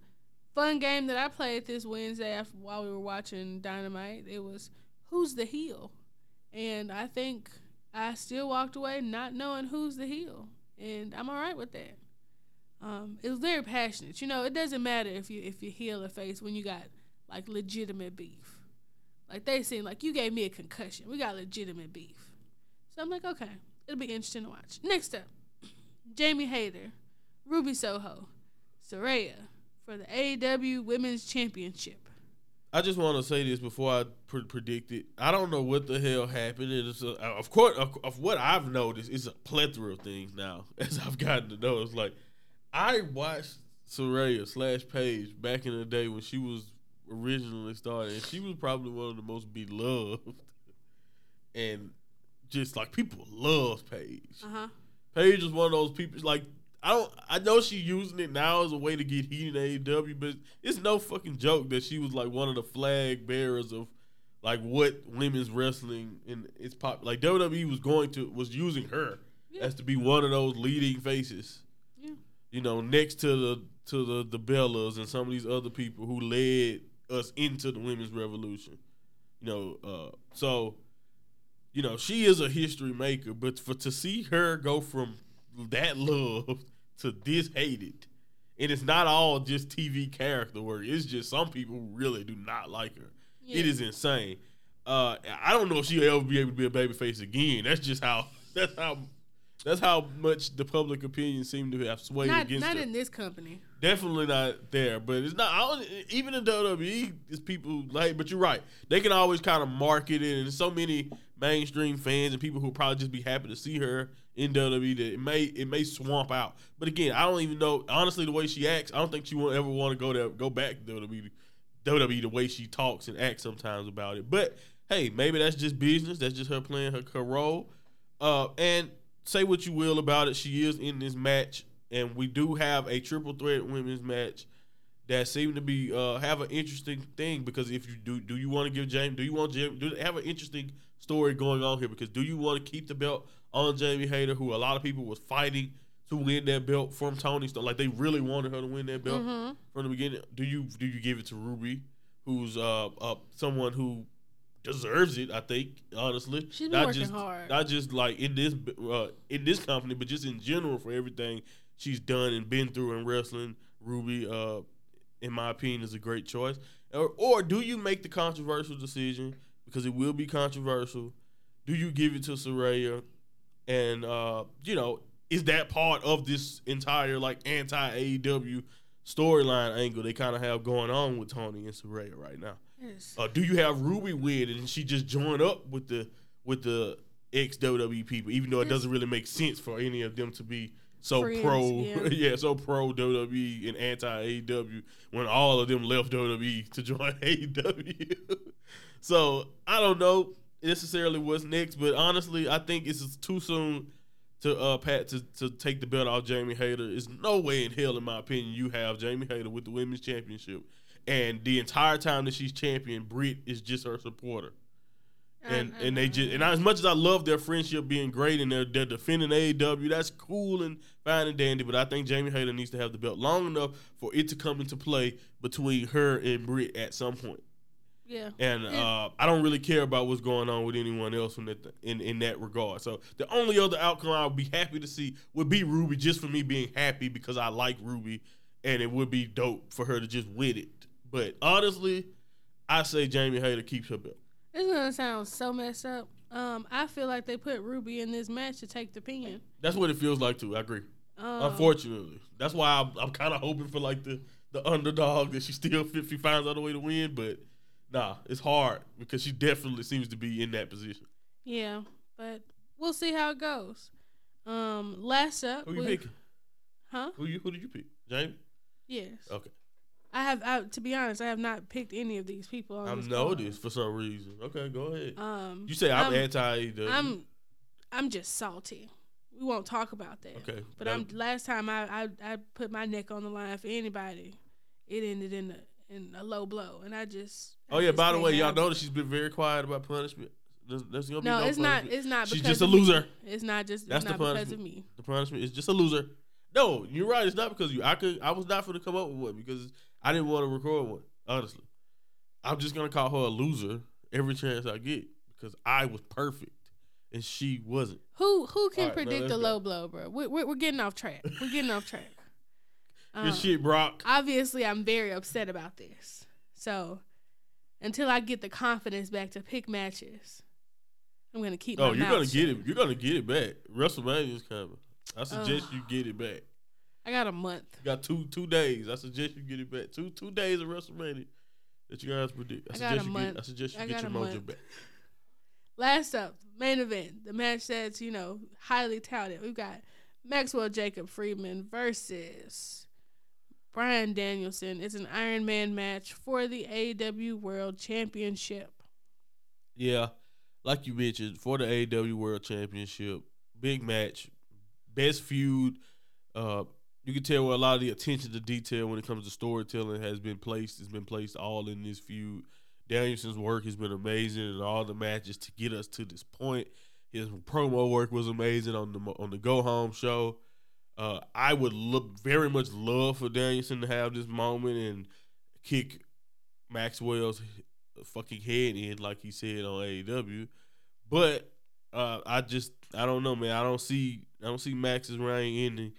fun game that I played this Wednesday after, while we were watching Dynamite. It was who's the heel, and I think I still walked away not knowing who's the heel, and I'm all right with that. Um, it was very passionate. You know, it doesn't matter if you if you heel or face when you got like legitimate beef. Like they seem like you gave me a concussion. We got legitimate beef. So I'm like, okay, it'll be interesting to watch. Next up, Jamie Hayter, Ruby Soho, Saraya, for the AEW Women's Championship. I just want to say this before I pre- predict it. I don't know what the hell happened. It's a, of course of, of what I've noticed. It's a plethora of things now as I've gotten to know. It's like I watched Saraya slash Paige back in the day when she was originally started, and she was probably one of the most beloved, and just like people love Paige. Uh huh. Paige is one of those people like I don't I know she's using it now as a way to get heat in AEW, but it's no fucking joke that she was like one of the flag bearers of like what women's wrestling and it's pop like WWE was going to was using her Yeah. as to be one of those leading faces. Yeah. You know, next to the to the the Bellas and some of these other people who led us into the women's revolution. You know, uh so you know, she is a history maker, but for to see her go from that love to this hated, and it's not all just TV character work. It's just some people who really do not like her. It is insane. Uh, I don't know if she'll ever be able to be a babyface again. That's just how. That's how. That's how much the public opinion seemed to have swayed not against not her. in this company. Definitely not there, but it's not. I don't, even in WWE, it's people like. But you're right; they can always kind of market it, and so many mainstream fans and people who probably just be happy to see her in WWE that it may it may swamp out. But again, I don't even know. Honestly, the way she acts, I don't think she will ever want to go there, go back to WWE. WWE the way she talks and acts sometimes about it. But hey, maybe that's just business. That's just her playing her, her role. Uh, and say what you will about it, she is in this match, and we do have a triple threat women's match that seem to be uh, have an interesting thing because if you do, do you want to give Jamie? Do you want Jamie? Do have an interesting story going on here? Because do you want to keep the belt on Jamie Hayter, who a lot of people was fighting to win that belt from Toni Storm? Like they really wanted her to win that belt Mhm. from the beginning. Do you do you give it to Ruby, who's uh, uh someone who deserves it? I think honestly, She's not working just hard. not just like in this uh, in this company, but just in general for everything she's done and been through in wrestling. Ruby, uh, in my opinion, is a great choice. Or, or do you make the controversial decision because it will be controversial? Do you give it to Saraya? And uh, you know, is that part of this entire like anti AEW storyline angle they kind of have going on with Tony and Saraya right now? Yes. Uh, do you have Ruby win and she just joined up with the with the ex WWE people, even though it doesn't really make sense for any of them to be so Friends, pro, yeah. yeah. so pro WWE and anti AEW when all of them left WWE to join AEW. so I don't know necessarily what's next, but honestly, I think it's too soon to uh Pat to, to take the belt off Jamie Hayter. There's no way in hell, in my opinion, you have Jamie Hayter with the women's championship. And the entire time that she's champion, Britt is just her supporter. And mm, mm, and they mm, just and as much as I love their friendship being great and they're they're defending AEW, that's cool and fine and dandy. But I think Jamie Hayter needs to have the belt long enough for it to come into play between her and Britt at some point. yeah. And uh, I don't really care about what's going on with anyone else in that in, in that regard. So the only other outcome I would be happy to see would be Ruby, just for me being happy because I like Ruby, and it would be dope for her to just win it. But honestly, I say Jamie Hayter keeps her belt. It's gonna sound so messed up. Um, I feel like they put Ruby in this match to take the pin. That's what it feels like too. I agree. Um, Unfortunately, that's why I'm, I'm kind of hoping for like the the underdog that she still she finds out a way to win. But nah, it's hard because she definitely seems to be in that position. Yeah, but we'll see how it goes. Um, last up, Who you we- picking? huh? Who you who did you pick? Jamie. Yes, Okay. I have. I, to be honest, I have not picked any of these people. I know card. for some reason. Okay, go ahead. Um, you say I'm, I'm- anti AEW. I'm, I'm just salty. We won't talk about that. okay, But I'm last time I, I I put my neck on the line for anybody, it ended in a in a low blow, and I just. I Oh yeah, just by the way, y'all that she's been very quiet about punishment. There's, there's gonna be No, no, it's not. It's not. She's just a of me. loser. It's not just. That's it's the not because punishment. of me. The punishment is just a loser. No, you're right. It's not because you. I could. I was not going to come up with one because I didn't want to record one. Honestly, I'm just gonna call her a loser every chance I get because I was perfect and she wasn't. Who who can right, predict a low blow, bro? We, we, we're getting off track. We're getting off track. Good Um, shit, Brock. obviously, I'm very upset about this. So, until I get the confidence back to pick matches, I'm gonna keep. Oh, you're gonna get it. You're gonna get it back. WrestleMania's coming. I suggest Ugh. you get it back. I got a month. You got two two days. I suggest you get it back. Two two days of WrestleMania that you guys predict. I, I suggest you month. get. I suggest you I get your mojo back. Last up, main event, the match that's you know highly touted. We've got Maxwell Jacob Friedman versus Bryan Danielson. It's an Iron Man match for the AEW World Championship. Yeah, like you mentioned, for the AEW World Championship, big match, best feud. Uh, you can tell where a lot of the attention to detail when it comes to storytelling has been placed. It's been placed all in this feud. Danielson's work has been amazing in all the matches to get us to this point. His promo work was amazing on the on the Go Home show. Uh, I would look very much love for Danielson to have this moment and kick Maxwell's fucking head in, like he said on AEW. But uh, I just I don't know, man. I don't see I don't see Max's reign ending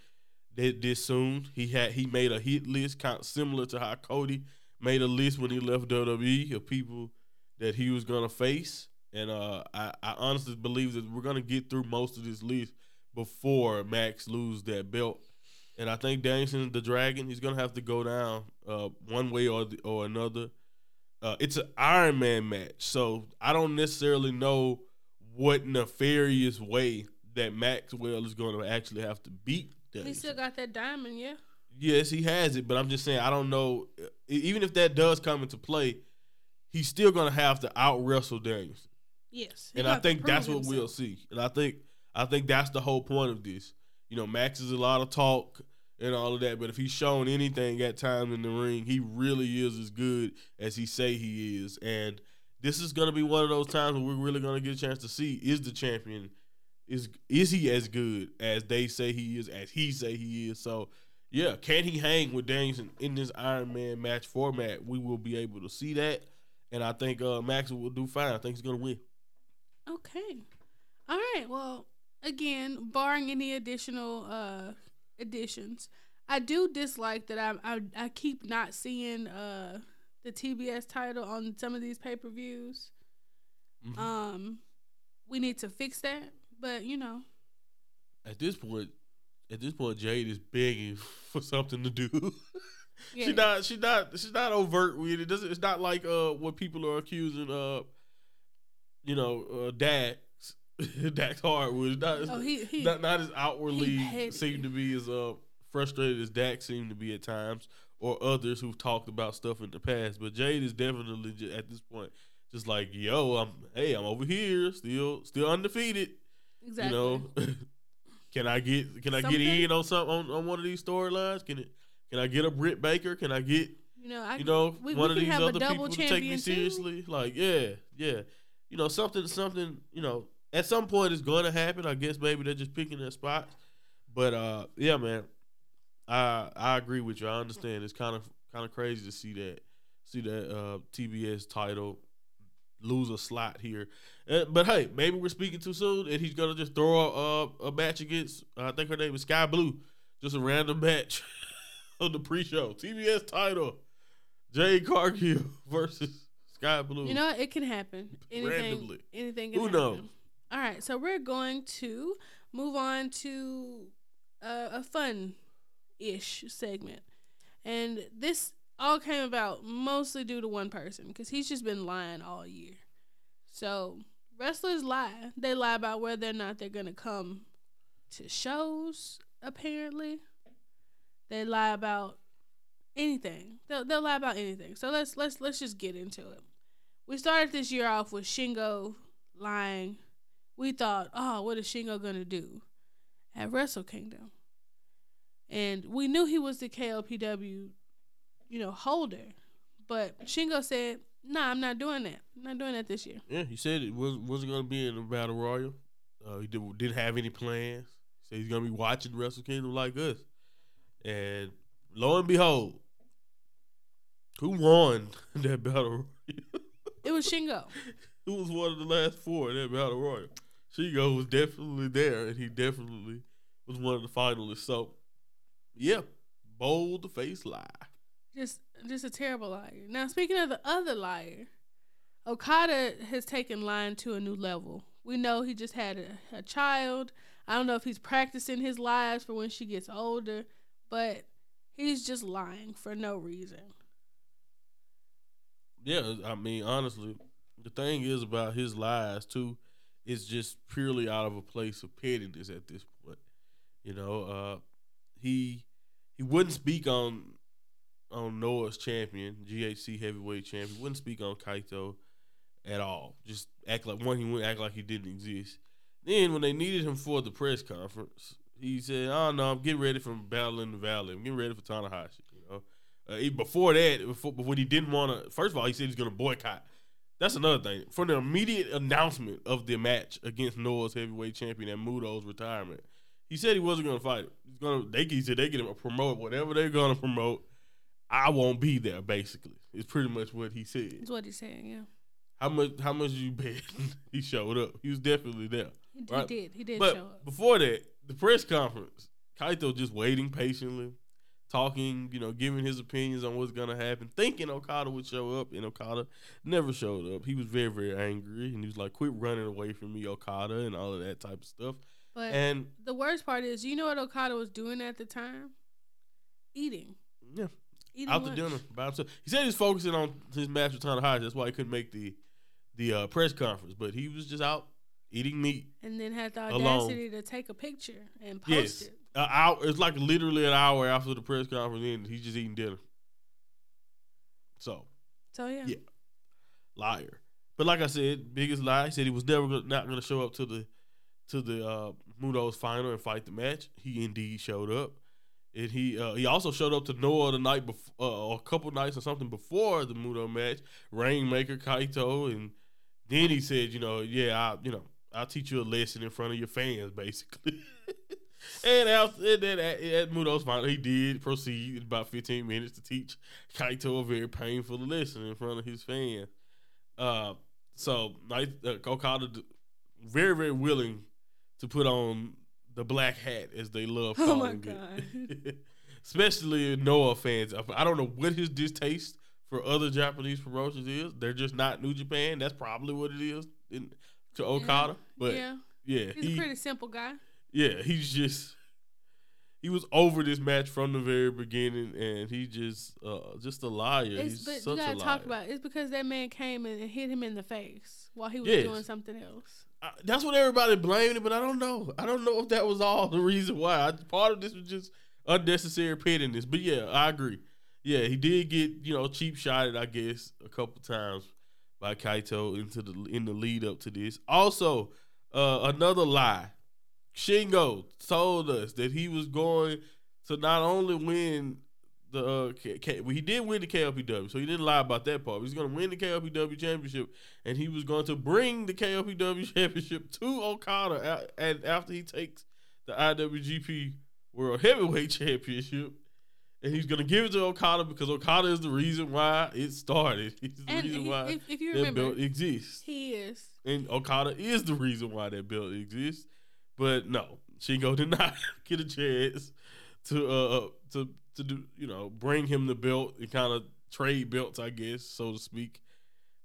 that this soon. He had he made a hit list, kind of similar to how Cody made a list when he left WWE of people that he was gonna face. And uh, I, I honestly believe that we're gonna get through most of this list before Max lose that belt. And I think Danielson, the Dragon, he's gonna have to go down uh, one way or the, or another. Uh, it's an Iron Man match, so I don't necessarily know what nefarious way that Maxwell is going to actually have to beat. He still got that diamond, yeah. Yes, he has it, but I'm just saying I don't know. Even if that does come into play, he's still gonna have to out wrestle Danielson, Yes. And I think that's what himself. we'll see. And I think I think that's the whole point of this. You know, Max is a lot of talk and all of that, but if he's shown anything at times in the ring, he really is as good as he say he is. And this is gonna be one of those times where we're really gonna get a chance to see is the champion is is he as good as they say he is, as he say he is. So yeah, can he hang with Danielson in this Iron Man match format? We will be able to see that, and I think uh, Max will do fine. I think he's gonna win. Okay. All right. Well, again, barring any additional uh additions, I do dislike that I I, I keep not seeing uh the TBS title on some of these pay per views. Mhm. Um, we need to fix that. But you know, At this point, at this point, Jade is begging for something to do. yeah, She not she not she's not overt with it. Doesn't it's not like uh what people are accusing uh you know uh Dax Dax Harwood. It's not, oh he he not not as outwardly petty. seem to be as uh frustrated as Dax seemed to be at times, or others who've talked about stuff in the past. But Jade is definitely ju- at this point just like, yo, I'm hey, I'm over here, still still undefeated. exactly. You know, can I get can I Something? get in on some on, on one of these storylines? Can it can I get a Britt Baker? Can I get you know, I you know we- we one of these other people to take me too. seriously? Like yeah, yeah, you know something something you know at some point it's going to happen. I guess maybe they're just picking their spots, but uh yeah, man, I I agree with you. I understand it's kind of kind of crazy to see that see that uh TBS title lose a slot here. Uh, but hey, maybe we're speaking too soon, and he's gonna just throw a, a, a match against. I think her name is Skye Blue, just a random match on the pre-show. TBS title: Jade Cargill versus Skye Blue. You know, it can happen. Anything, Randomly. anything. Can Who happen. knows? All right, so we're going to move on to uh, a fun-ish segment, and this all came about mostly due to one person because he's just been lying all year. So wrestlers lie. They lie about whether or not they're gonna come to shows. Apparently, they lie about anything. They'll they'll lie about anything. So let's let's let's just get into it. We started this year off with Shingo lying. We thought, oh, what is Shingo gonna do at Wrestle Kingdom? And we knew he was the KOPW, you know, holder. But Shingo said, nah, I'm not doing that. I'm not doing that this year. Yeah, he said it was wasn't gonna be in the battle royal. Uh, he did, didn't have any plans. He Said he's gonna be watching Wrestle Kingdom like us. And lo and behold, who won that battle royal? It was Shingo. who was one of the last four in that battle royal? Shingo was definitely there, and he definitely was one of the finalists. So, yeah, bold face lie. Just just a terrible liar. Now speaking of the other liar, Okada has taken lying to a new level. We know he just had a, a child. I don't know if he's practicing his lies for when she gets older, but he's just lying for no reason. Yeah, I mean, honestly, the thing is about his lies too, is just purely out of a place of pettiness at this point. You know, uh, he he wouldn't speak on on Noah's champion, GHC heavyweight champion. Wouldn't speak on Kaito at all. Just act like one. He wouldn't act like he didn't exist. Then when they needed him for the press conference, he said, "Oh no, I'm getting ready for Battle in the Valley. I'm getting ready for Tanahashi." You know, uh, before that, before, he didn't want to, first of all, he said he's going to boycott. That's another thing. From the immediate announcement of the match against Noah's heavyweight champion at Muto's retirement, he said he wasn't going to fight. He's going to. They he said they get him to promote whatever they're going to promote. I won't be there. Basically, it's pretty much what he said. That's what he's saying. Yeah. How much? How much you bet he showed up? He was definitely there. He, right? he did. He did but show up. Before that, the press conference, Kaito just waiting patiently, talking, you know, giving his opinions on what's gonna happen, thinking Okada would show up, and Okada never showed up. He was very, very angry, and he was like, "Quit running away from me, Okada," and all of that type of stuff. But and the worst part is, you know what Okada was doing at the time? Eating. Yeah. Eating out lunch. to dinner by himself. He said he's focusing on his match with Tanahashi. That's why he couldn't make the the uh, press conference. But he was just out eating meat. And then had the Alone. audacity to take a picture and post Yes, it. an hour. It's like literally an hour after the press conference ended. He's just eating dinner. So So yeah. Yeah. liar. But like I said, biggest lie. He said he was never gonna, not going to show up to the to the uh, Muto's final and fight the match. He indeed showed up, and he uh, he also showed up to Noah the night before, uh, a couple nights or something before the Muto match. Rainmaker Kaito, and then he said, you know, yeah, I you know I'll teach you a lesson in front of your fans, basically. and after then at, at final, he did proceed in about 15 minutes to teach Kaito a very painful lesson in front of his fans. Uh, so nice, uh, Okada very very willing to put on the black hat as they love Oh calling my it. Especially Noah fans. I- don't know what his distaste for other Japanese promotions is. They're just not New Japan. That's probably what it is in, to Okada. But yeah, yeah. He's he, a pretty simple guy. yeah, he's just he was over this match from the very beginning, and he just uh just a liar. It's, he's but such you a gotta liar. talk about it. it's because that man came and hit him in the face while he was Yes. doing something else. I, that's what everybody blamed it, but I don't know. I don't know if that was all the reason why. I, part of this was just unnecessary pettiness. But yeah, I agree. Yeah, he did get you know cheap shotted, I guess, a couple times by Kaito into the in the lead up to this. Also, uh, another lie. Shingo told us that he was going to not only win the uh, K- K- well, he did win the KOPW, so he didn't lie about that part. He was going to win the KOPW championship, and he was going to bring the KOPW championship to Okada, and after he takes the IWGP World Heavyweight Championship, and he's going to give it to Okada because Okada is the reason why it started. He's the And reason he- why if, if that remember, belt exists he is. and Okada is the reason why that belt exists. But no, Shingo did not get a chance to uh to to do you know bring him the belt and kind of trade belts, I guess, so to speak.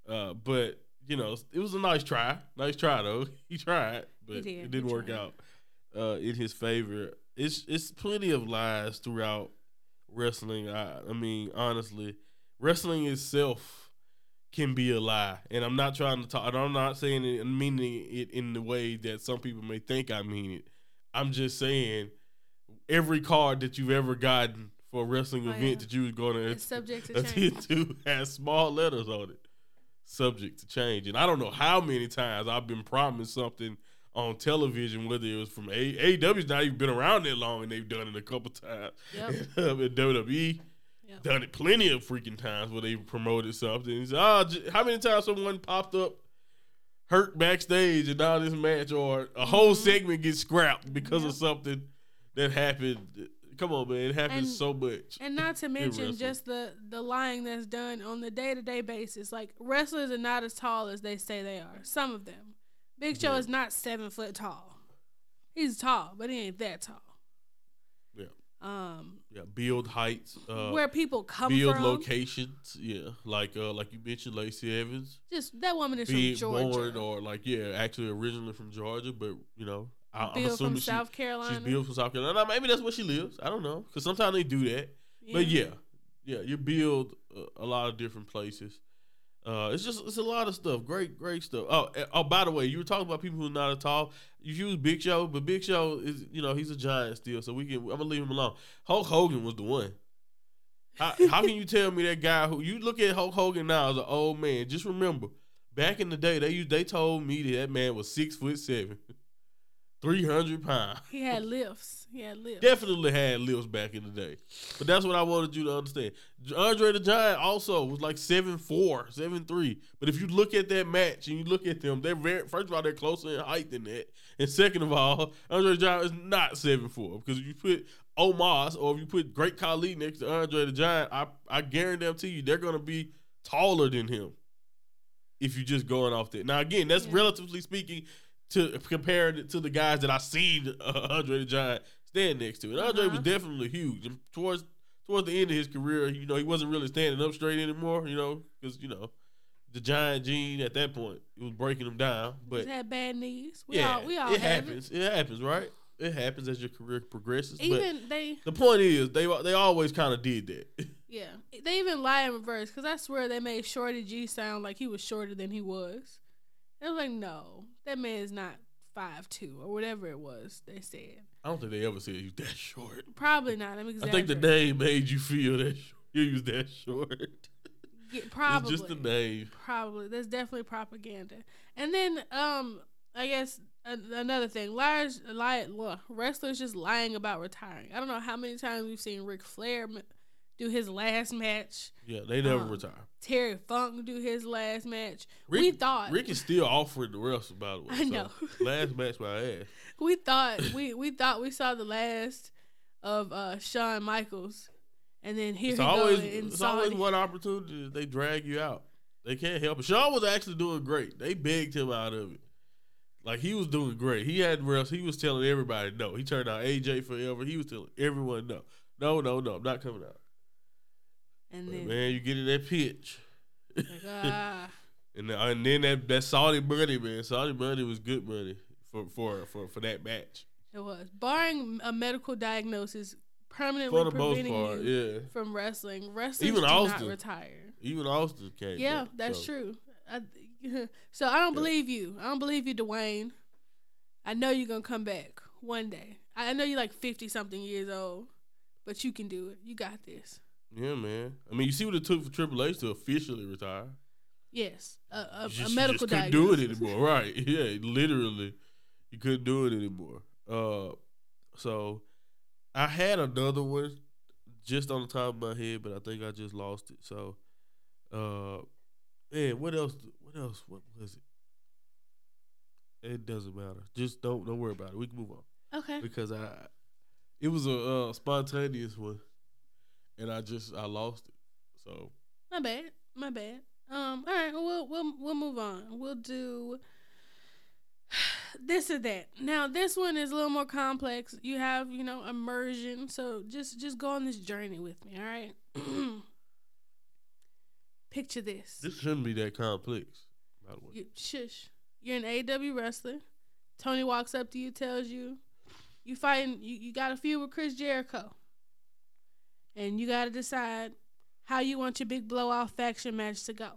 Uh, but you know, it was a nice try, nice try though. He tried, but He did, it didn't work tried. out uh, in his favor. It's it's plenty of lies throughout wrestling. I, I mean, honestly, wrestling itself can be a lie, and I'm not trying to talk. and I'm not saying it meaning it in the way that some people may think I mean it. I'm just saying every card that you've ever gotten for a wrestling Oh, event yeah. that you was going It's to subject to change. to has small letters on it, subject to change. And I don't know how many times I've been promised something on television, whether it was from A AEW's not even been around that long, and they've done it a couple times. Yep. in WWE, Yep. done it plenty of freaking times where they promoted something. It's, ah, j- how many times someone popped up hurt backstage and now this match or a whole Mhm. segment gets scrapped because of something that happened? Come on, man, it happens And- so much. And not to mention just the the lying that's done on the day to day basis. Like wrestlers are not as tall as they say they are. Some of them. Big Show Yeah. is not seven foot tall. He's tall, but he ain't that tall. Yeah. um, Yeah, build heights. Uh, where people come build from. Build locations. Yeah, like uh, like you mentioned, Lacey Evans, Just that woman is from Georgia. born or like yeah, actually originally from Georgia, but you know, I, I'm assuming from she, South Carolina. she's built from South Carolina. Now, maybe that's where she lives. I don't know, because sometimes they do that. But yeah, yeah, you build a, a lot of different places. Uh, it's just it's a lot of stuff. Great, great stuff. Oh, eh, oh, by the way, you were talking about people who are not as tall. You use Big Show, but Big Show is you know he's a giant still, so we can. I'm gonna leave him alone. Hulk Hogan was the one. How, how can you tell me that guy who you look at Hulk Hogan now as an old man? Just remember, back in the day, they used, they told me that that man was six foot seven, three hundred pounds. He had lifts. He had lifts. Definitely had lifts back in the day. But that's what I wanted you to understand. Andre the Giant also was like 7'4, 7'3. But if you look at that match and you look at them, they're very first of all, they're closer in height than that. And second of all, Andre the Giant is not seven four Because if you put Omos or if you put Great Khali next to Andre the Giant, I, I guarantee you they're gonna be taller than him. If you're just going off that. Now again, that's Yeah. relatively speaking to comparing it to the guys that I seen uh, Andre the Giant stand next to. And Andre was Uh-huh. definitely huge. And towards towards the end of his career, you know, he wasn't really standing up straight anymore. You know, because you know the giant gene at that point it was breaking him down. But had bad knees. We yeah, all we all it happens. It. happens, right? It happens as your career progresses. It. Even they the point is, they they always kind of did that. yeah they even lie in reverse because I swear they made Shorty G sound like he was shorter than he was. I was like, no, that man is not five two or whatever it was they said. I don't think they ever said he was that short. Probably not. I'm I think the name made you feel that sh- he was that short. Yeah, probably. It's just the name. Probably. That's definitely propaganda. And then, um, I guess a- another thing, liars, lie, wrestlers just lying about retiring. I don't know how many times we've seen Ric Flair m- do his last match, Yeah, they never Um, retire. Terry Funk do his last match. Ric, we thought, Ric is still offering the wrestle, by the way. I so know. last match my ass. we thought, we we thought we saw the last of uh Shawn Michaels, and then here It's he always goes it's always one opportunity. that They drag you out. They can't help it. Shawn was actually doing great. They begged him out of it. Like he was doing great. He had rest. He was telling everybody no. He turned out AJ forever. He was telling everyone no. No, no, no. I'm not coming out. And But, then, man, you get in that pitch. like, ah, And, then- and then that, that Saudi money, man. Saudi money was good money for for for, for that match. it was barring a medical diagnosis permanently For the most preventing part, you yeah. from wrestling. Wrestlers Even do Austin. not retire. Even Austin came. Yeah, back, that's so. true. I, so I don't Yeah. believe you. I don't believe you, Dwayne. I know you're gonna come back one day. I I know you're like fifty something years old, but you can do it. You got this. Yeah, man. I mean, you see what it took for Triple H to officially retire. Yes, a, a, a just, you medical just couldn't do it anymore, right? Yeah, literally, you couldn't do it anymore. Uh, so I had another one just on the top of my head, but I think I just lost it. So, uh, man, what else? What else? What was it? It doesn't matter. Just don't don't worry about it. We can move on Okay. because I it was a uh, spontaneous one, and I just I lost it. So My bad. My bad. Um. All right. We'll we'll we'll move on. We'll do this or that. Now this one is a little more complex. You have you know immersion. So just just go on this journey with me. All right. Picture this. this shouldn't be that complex. By the way, You, shush. You're an AW wrestler. Tony walks up to you, tells you, you fighting. You, you got a feud with Chris Jericho, and you got to decide how you want your big blowout faction match to go.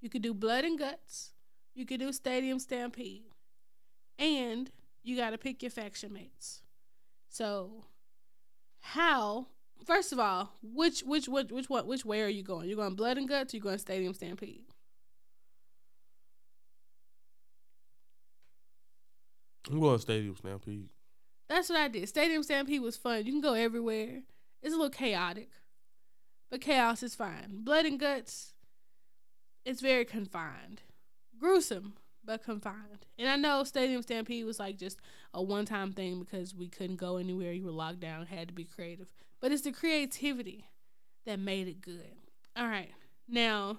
You could do blood and guts. You could do stadium stampede, and you got to pick your faction mates. So, how? First of all, which which which which what which way are you going? You're going blood and guts? Or you going stadium stampede? I'm going Stadium Stampede. That's what I did. Stadium Stampede was fun. You can go everywhere. It's a little chaotic, but chaos is fine. Blood and guts, it's very confined, gruesome, but confined. And I know Stadium Stampede was like just a one-time thing because we couldn't go anywhere. You were locked down, had to be creative. But it's the creativity that made it good. All right, now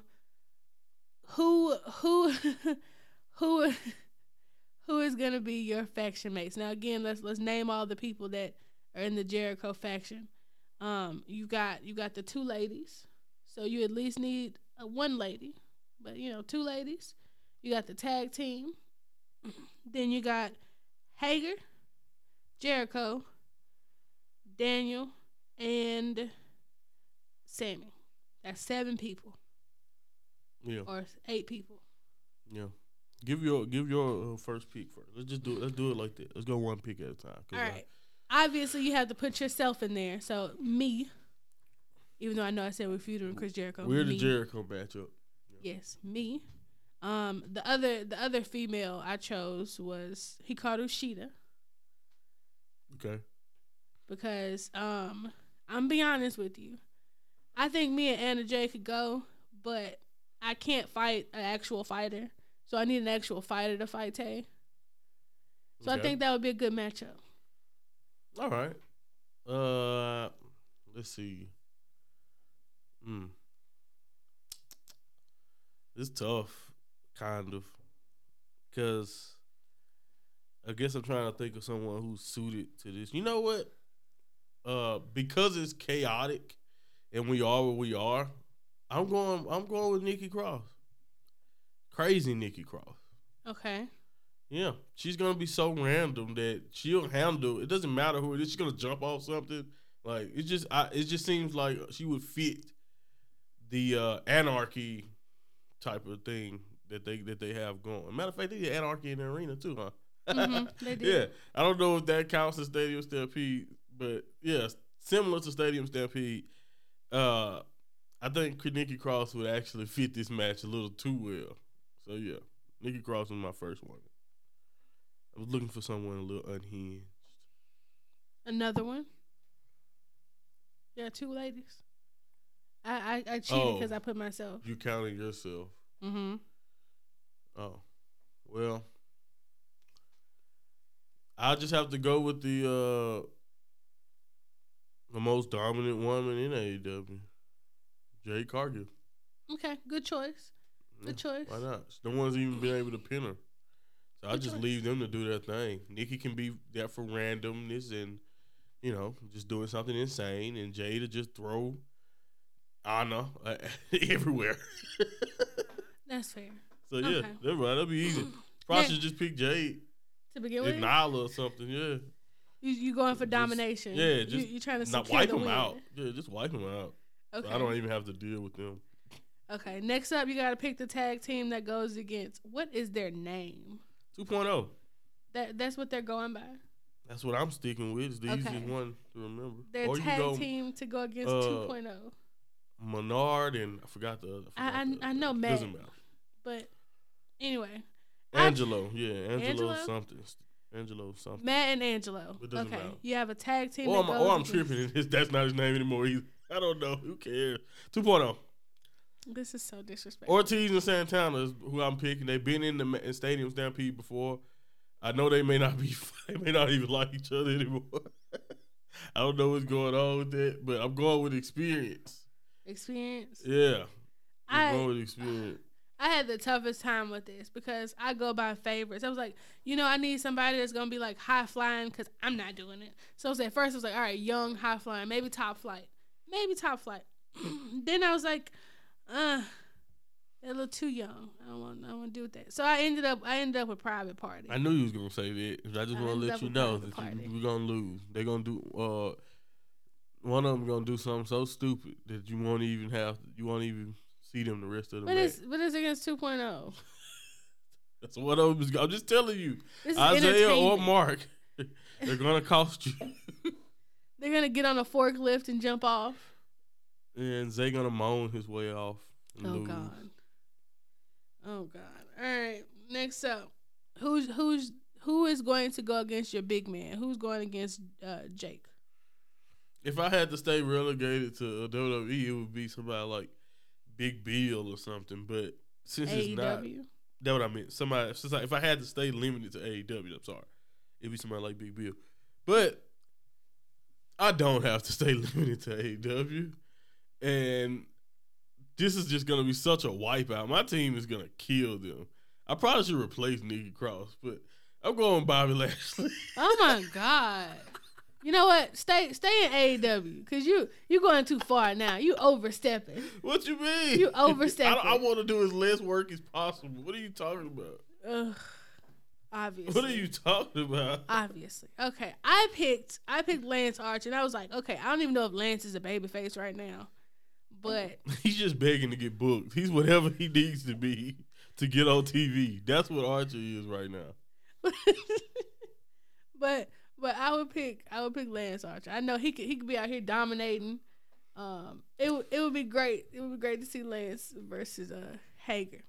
who who who who is gonna be your faction mates? Now again, let's let's name all the people that are in the Jericho faction. Um, you got you got the two ladies, so you at least need uh, one lady, but you know two ladies. You got the tag team. then you got Hager, Jericho, Daniel, and Sammy. That's seven people. Yeah. Or eight people. Yeah. Give your give your uh, first pick first. Let's just do it. Let's do it like that. Let's go one pick at a time. All right. I, Obviously, you have to put yourself in there. So me, even though I know I said we're feuding Chris Jericho. We're me, the Jericho matchup. Yeah. Yes, me. Um, the other the other female I chose was Hikaru Shida. Okay. Because um, I'm be honest with you, I think me and Anna Jay could go, but I can't fight an actual fighter. So I need an actual fighter to fight Tay. So okay. I think that would be a good matchup. All right. Uh let's see. Hmm. It's tough, kind of. Cause I guess I'm trying to think of someone who's suited to this. You know what? Uh because it's chaotic and we are where we are, I'm going. I'm going with Nikki Cross. Crazy Nikki Cross. Okay. Yeah, she's gonna be so random that she'll handle. It doesn't matter who it is. She's gonna jump off something. Like it just, I, it just seems like she would fit the uh, anarchy type of thing that they that they have going. Matter of fact, they did anarchy in the arena too, huh? Mm-hmm, they did. yeah, I don't know if that counts as Stadium Stampede, but yeah, similar to Stadium Stampede. Uh, I think Nikki Cross would actually fit this match a little too well. So yeah, Nikki Cross was my first one. I was looking for someone a little unhinged. Another one. Yeah, two ladies. I I, I cheated because oh, I put myself. You counted yourself? Mm-hmm. Oh, well, I'll just have to go with the uh the most dominant woman in AEW. Jade Cargill. Okay, good choice. Good choice. Why not? No one's even been able to pin her. So I just leave them to do their thing. Nikki can be there for randomness and, you know, just doing something insane, and Jade to just throw Anna uh, everywhere. That's fair. So yeah, okay. that's right. That'll be easy. Probably should just pick Jade to begin with. Nyla or something. Yeah. You you going for domination? Yeah, just you, you trying to not wipe them out. Yeah, just wipe them out. Okay. So I don't even have to deal with them. Okay, next up, you got to pick the tag team that goes against. What is their name? 2.0. That that's what they're going by. That's what I'm sticking with. It's the okay. easiest one to remember. Their or tag go, team to go against uh, 2.0. Menard and I forgot the. I forgot I, the, I know Matt. Doesn't matter. But anyway. Angelo, I, yeah, Angelo, Angelo something. Angelo something. Matt and Angelo. okay, matter. you have a tag team. Or I'm, or I'm tripping. That's not his name anymore either. I don't know. Who cares? 2.0. This is so disrespectful. Ortiz and Santana is who I'm picking. They've been in the in Stadium Stampede before. I know they may not be, they may not even like each other anymore. I don't know what's going on with that, but I'm going with experience. Experience. Yeah, I'm I, going with experience. I had the toughest time with this because I go by favorites. I was like, you know, I need somebody that's gonna be like high flying because I'm not doing it. So I was at first I was like, all right, young, high flying, maybe top flight, maybe top flight. then I was like, uh, they're a little too young. I don't want. I don't want to do with that. So I ended up. I ended up with private party. I knew you was gonna say that. I just want to let you know that you, we're gonna lose. They're gonna do. Uh, one of them gonna do something so stupid that you won't even have. You won't even see them the rest of the. But match. it's but it's against 2.0. That's what I was. I'm just telling you, Isiah or Mark, they're gonna cost you. they're gonna get on a forklift and jump off. And Zay gonna moan his way off. Oh lose. God. Oh God. All right. Next up, who's who's who is going to go against your big man? Who's going against uh, Jake? If I had to stay relegated to WWE, it would be somebody like Big Bill or something. But since AEW? it's not, that's what I meant. Somebody since I, if I had to stay limited to AEW, I'm sorry, it'd be somebody like Big Bill. But I don't have to stay limited to AEW. And this is just gonna be such a wipeout. My team is gonna kill them. I probably should replace Nikki Cross, but I'm going Bobby Lashley. oh my god. You know what? Stay stay in AEW because you you going too far now. You overstepping. What you mean? You overstepping. I, I want to do as less work as possible. What are you talking about? Ugh, obviously. What are you talking about? Obviously. Okay. I picked I picked Lance Archer and I was like, okay, I don't even know if Lance is a babyface right now. But He's just begging to get booked. He's whatever he needs to be to get on TV. That's what Archer is right now. but but I would pick I would pick Lance Archer. I know he could he could be out here dominating. Um, it would it would be great. It would be great to see Lance versus uh Hager.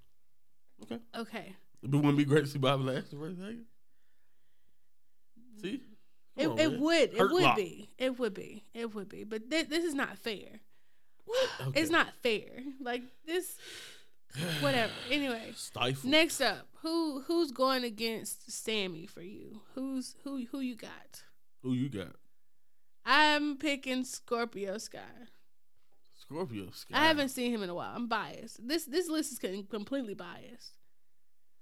Okay. Okay. But wouldn't be great to see Bobby Lashley versus Hager? See? It, Come on, it would it Hurt would Lock. be it would be it would be but thi- this is not fair. Okay. It's not fair. Like this, whatever. Anyway, Stifle. next up, who who's going against Sammy for you? Who's who who you got? Who you got? I'm picking Scorpio Sky. Scorpio Sky. I haven't seen him in a while. I'm biased. This this list is completely biased.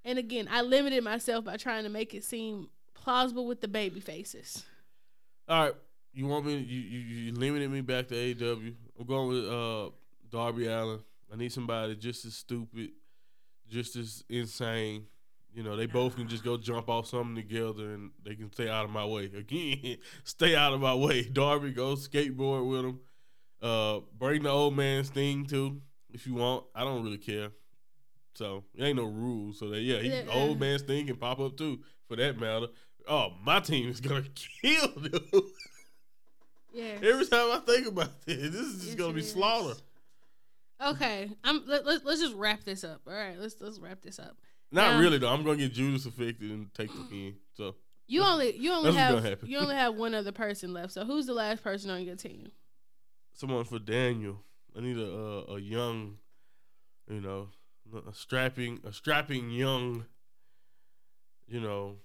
And again, I limited myself by trying to make it seem plausible with the baby faces. All right. You want me? You, you you limited me back to AEW. I'm going with uh Darby Allin. I need somebody just as stupid, just as insane. You know, they both can just go jump off something together and they can stay out of my way. Again, stay out of my way. Darby, go skateboard with him. Uh, bring the old man Sting too, if you want. I don't really care. So it ain't no rules. So that yeah, he, Yeah. old man Sting can pop up too, for that matter. Oh, my team is gonna kill them. Yeah. Every time I think about this, this is just Yes, gonna be is. slaughter. Okay. I'm let, let, let's just wrap this up. All right, let's let's wrap this up. Not Now- really though. I'm gonna get Judas Effected and take the pin. So You only you only That's what's gonna have you only have one other person left. So who's the last person on your team? someone for Daniel. I need a a, a young, you know, a strapping a strapping young, you know,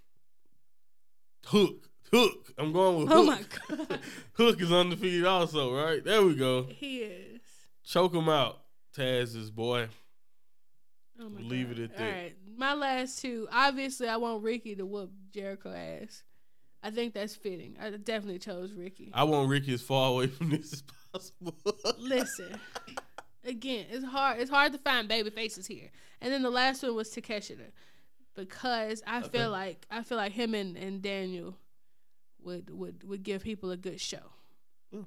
hook hook. I'm going with Oh hook. my god. hook is undefeated also, right? There we go. he is. Choke him out, Taz's boy. Oh my Leave God. it at that. right. My last two. Obviously, I want Ricky to whoop Jericho ass. I think that's fitting. I definitely chose Ricky. I want Ricky as far away from this as possible. Listen, again, it's hard. It's hard to find baby faces here. And then the last one was Takeshita, because I Okay. feel like I feel like him and, and Daniel would would would give people a good show. Yeah.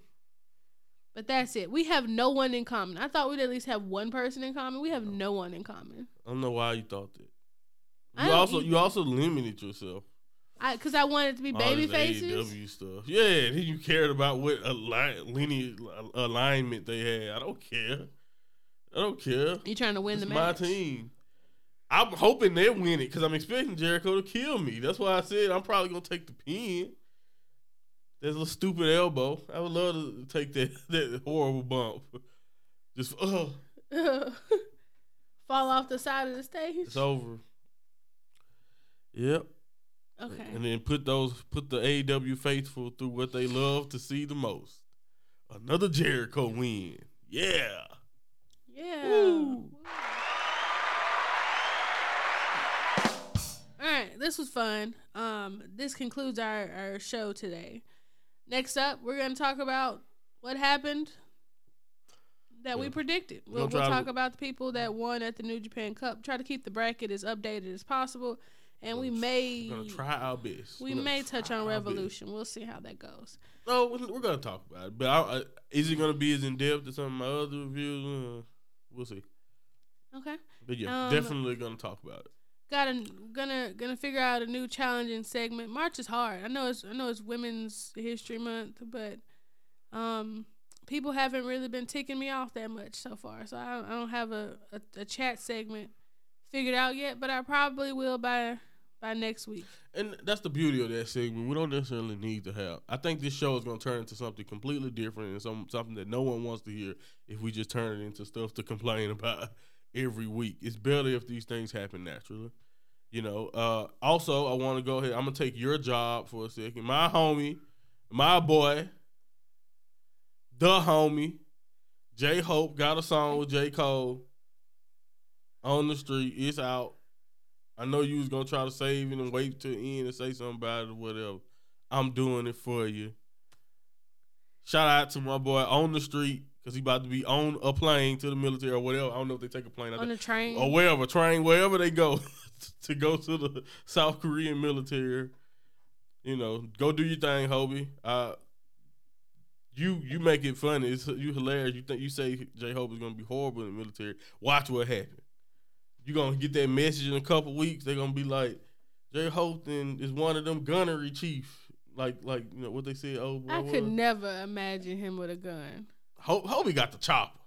But that's it. We have no one in common. I thought we'd at least have one person in common. We have no one in common. I don't know why you thought that. I You also eat- you also limited yourself. I because I wanted to be All baby this faces. AEW stuff. Yeah, and you cared about what align, lineage alignment they had. I don't care. I don't care. You trying to win It's the my team. I'm hoping they win it because I'm expecting Jericho to kill me. That's why I said I'm probably gonna take the pin. There's a stupid elbow. I would love to take that that horrible bump. Just uh, Fall off the side of the stage. it's over. Yep. Okay. And then put those put the AEW faithful through what they love to see the most. Another Jericho win. Yeah. Yeah. Woo. All right, this was fun. Um, this concludes our, our show today. Next up, we're going to talk about what happened that we Yeah. predicted. We're We'll, we'll to- talk about the people that won at the New Japan Cup. Try to keep the bracket as updated as possible, and we may We're gonna try our best. we may touch on. Revolution. We'll see how that goes. No, we're we're gonna talk about it. But I, I, is it gonna be as in depth as some of my other reviews? Uh, we'll see. Okay. But yeah, Um, definitely gonna talk about it. Got a gonna gonna figure out a new challenging segment. March is hard. I know it's I know it's Women's History Month, but um, people haven't really been ticking me off that much so far. So I, I don't have a, a, a chat segment figured out yet, but I probably will by by next week. And that's the beauty of that segment. We don't necessarily need to have. I think this show is going to turn into something completely different and some something that no one wants to hear if we just turn it into stuff to complain about every week. It's better if these things happen naturally. You know. Uh, also, I want to go ahead. I'm gonna take your job for a second. My homie, my boy, the homie, J Hope got a song with J Cole on the street. It's out. I know you was gonna try to save it and wait till the end and say something about it or whatever. I'm doing it for you. Shout out to my boy on the street because he about to be on a plane to the military or whatever. I don't know if they take a plane On the train. or wherever, train wherever they go to go to the South Korean military. You know, go do your thing, Hobie. Uh, you you make it funny. It's you hilarious. You think you say J Hope is gonna be horrible in the military. Watch what happens. You're gonna get that message in a couple weeks. They're gonna be like, J Hope then is one of them gunnery chief. Like like you know what they said. Oh, I could never imagine him with a gun. Hope Hobie got the chopper.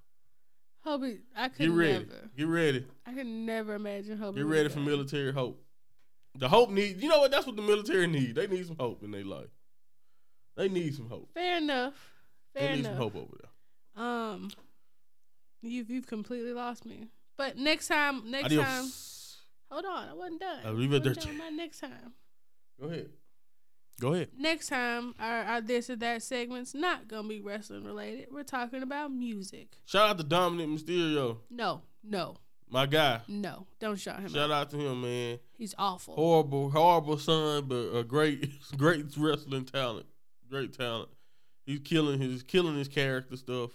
Hobie, I could Get ready. never. Get ready. I could never imagine Hobie. Get ready for military hope. The hope need you know what? That's what the military need. They need some hope in their life. They need some hope. Fair enough. Fair they need enough. some hope over there. Um, you've you've completely lost me. But next time, next time, hold on, I wasn't done. Arrivederci. Wasn't done my next time. Go ahead. Go ahead. Next time, our, our this or that segment's not gonna be wrestling related. We're talking about music. Shout out to Dominik Mysterio, No, no, my guy. no. Don't shout him Shout out. out to him, man. He's awful. Horrible, horrible son, but a great, great wrestling talent. Great talent. He's killing his killing his character stuff.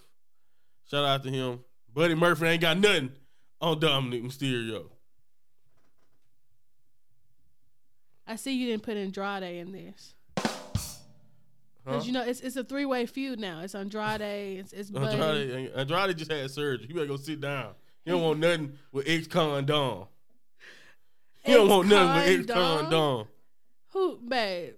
Shout out to him. Buddy Murphy ain't got nothing on Dominik Mysterio. I see you didn't put Andrade in this. Huh? Cause you know it's it's a three way feud now. It's Andrade. It's it's Buddy. Andrade, Andrade just had surgery. He better go sit down. He don't want nothing with ex con Dom. He don't want nothing with ex Ex-con Dom. Who, babe?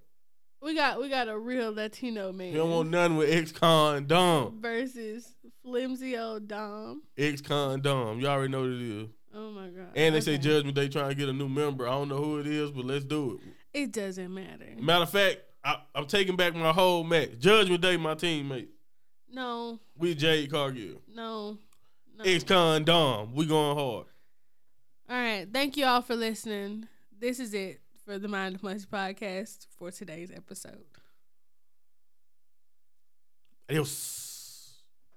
We got we got a real Latino man. He don't want nothing with ex con Dom. versus flimsy old Dom. Ex con Dom. You already know what it is. Oh my god. And they say Judgment Day trying to get a new member. I don't know who it is, but let's do it. It doesn't matter. Matter of fact, I, I'm taking back my whole match. Judgment Day, my teammate. No, We Jade Cargill. no, no. Ex con Dom. We going hard. All right. Thank you all for listening. This is it for the Mind of Munch podcast for today's episode. Adios.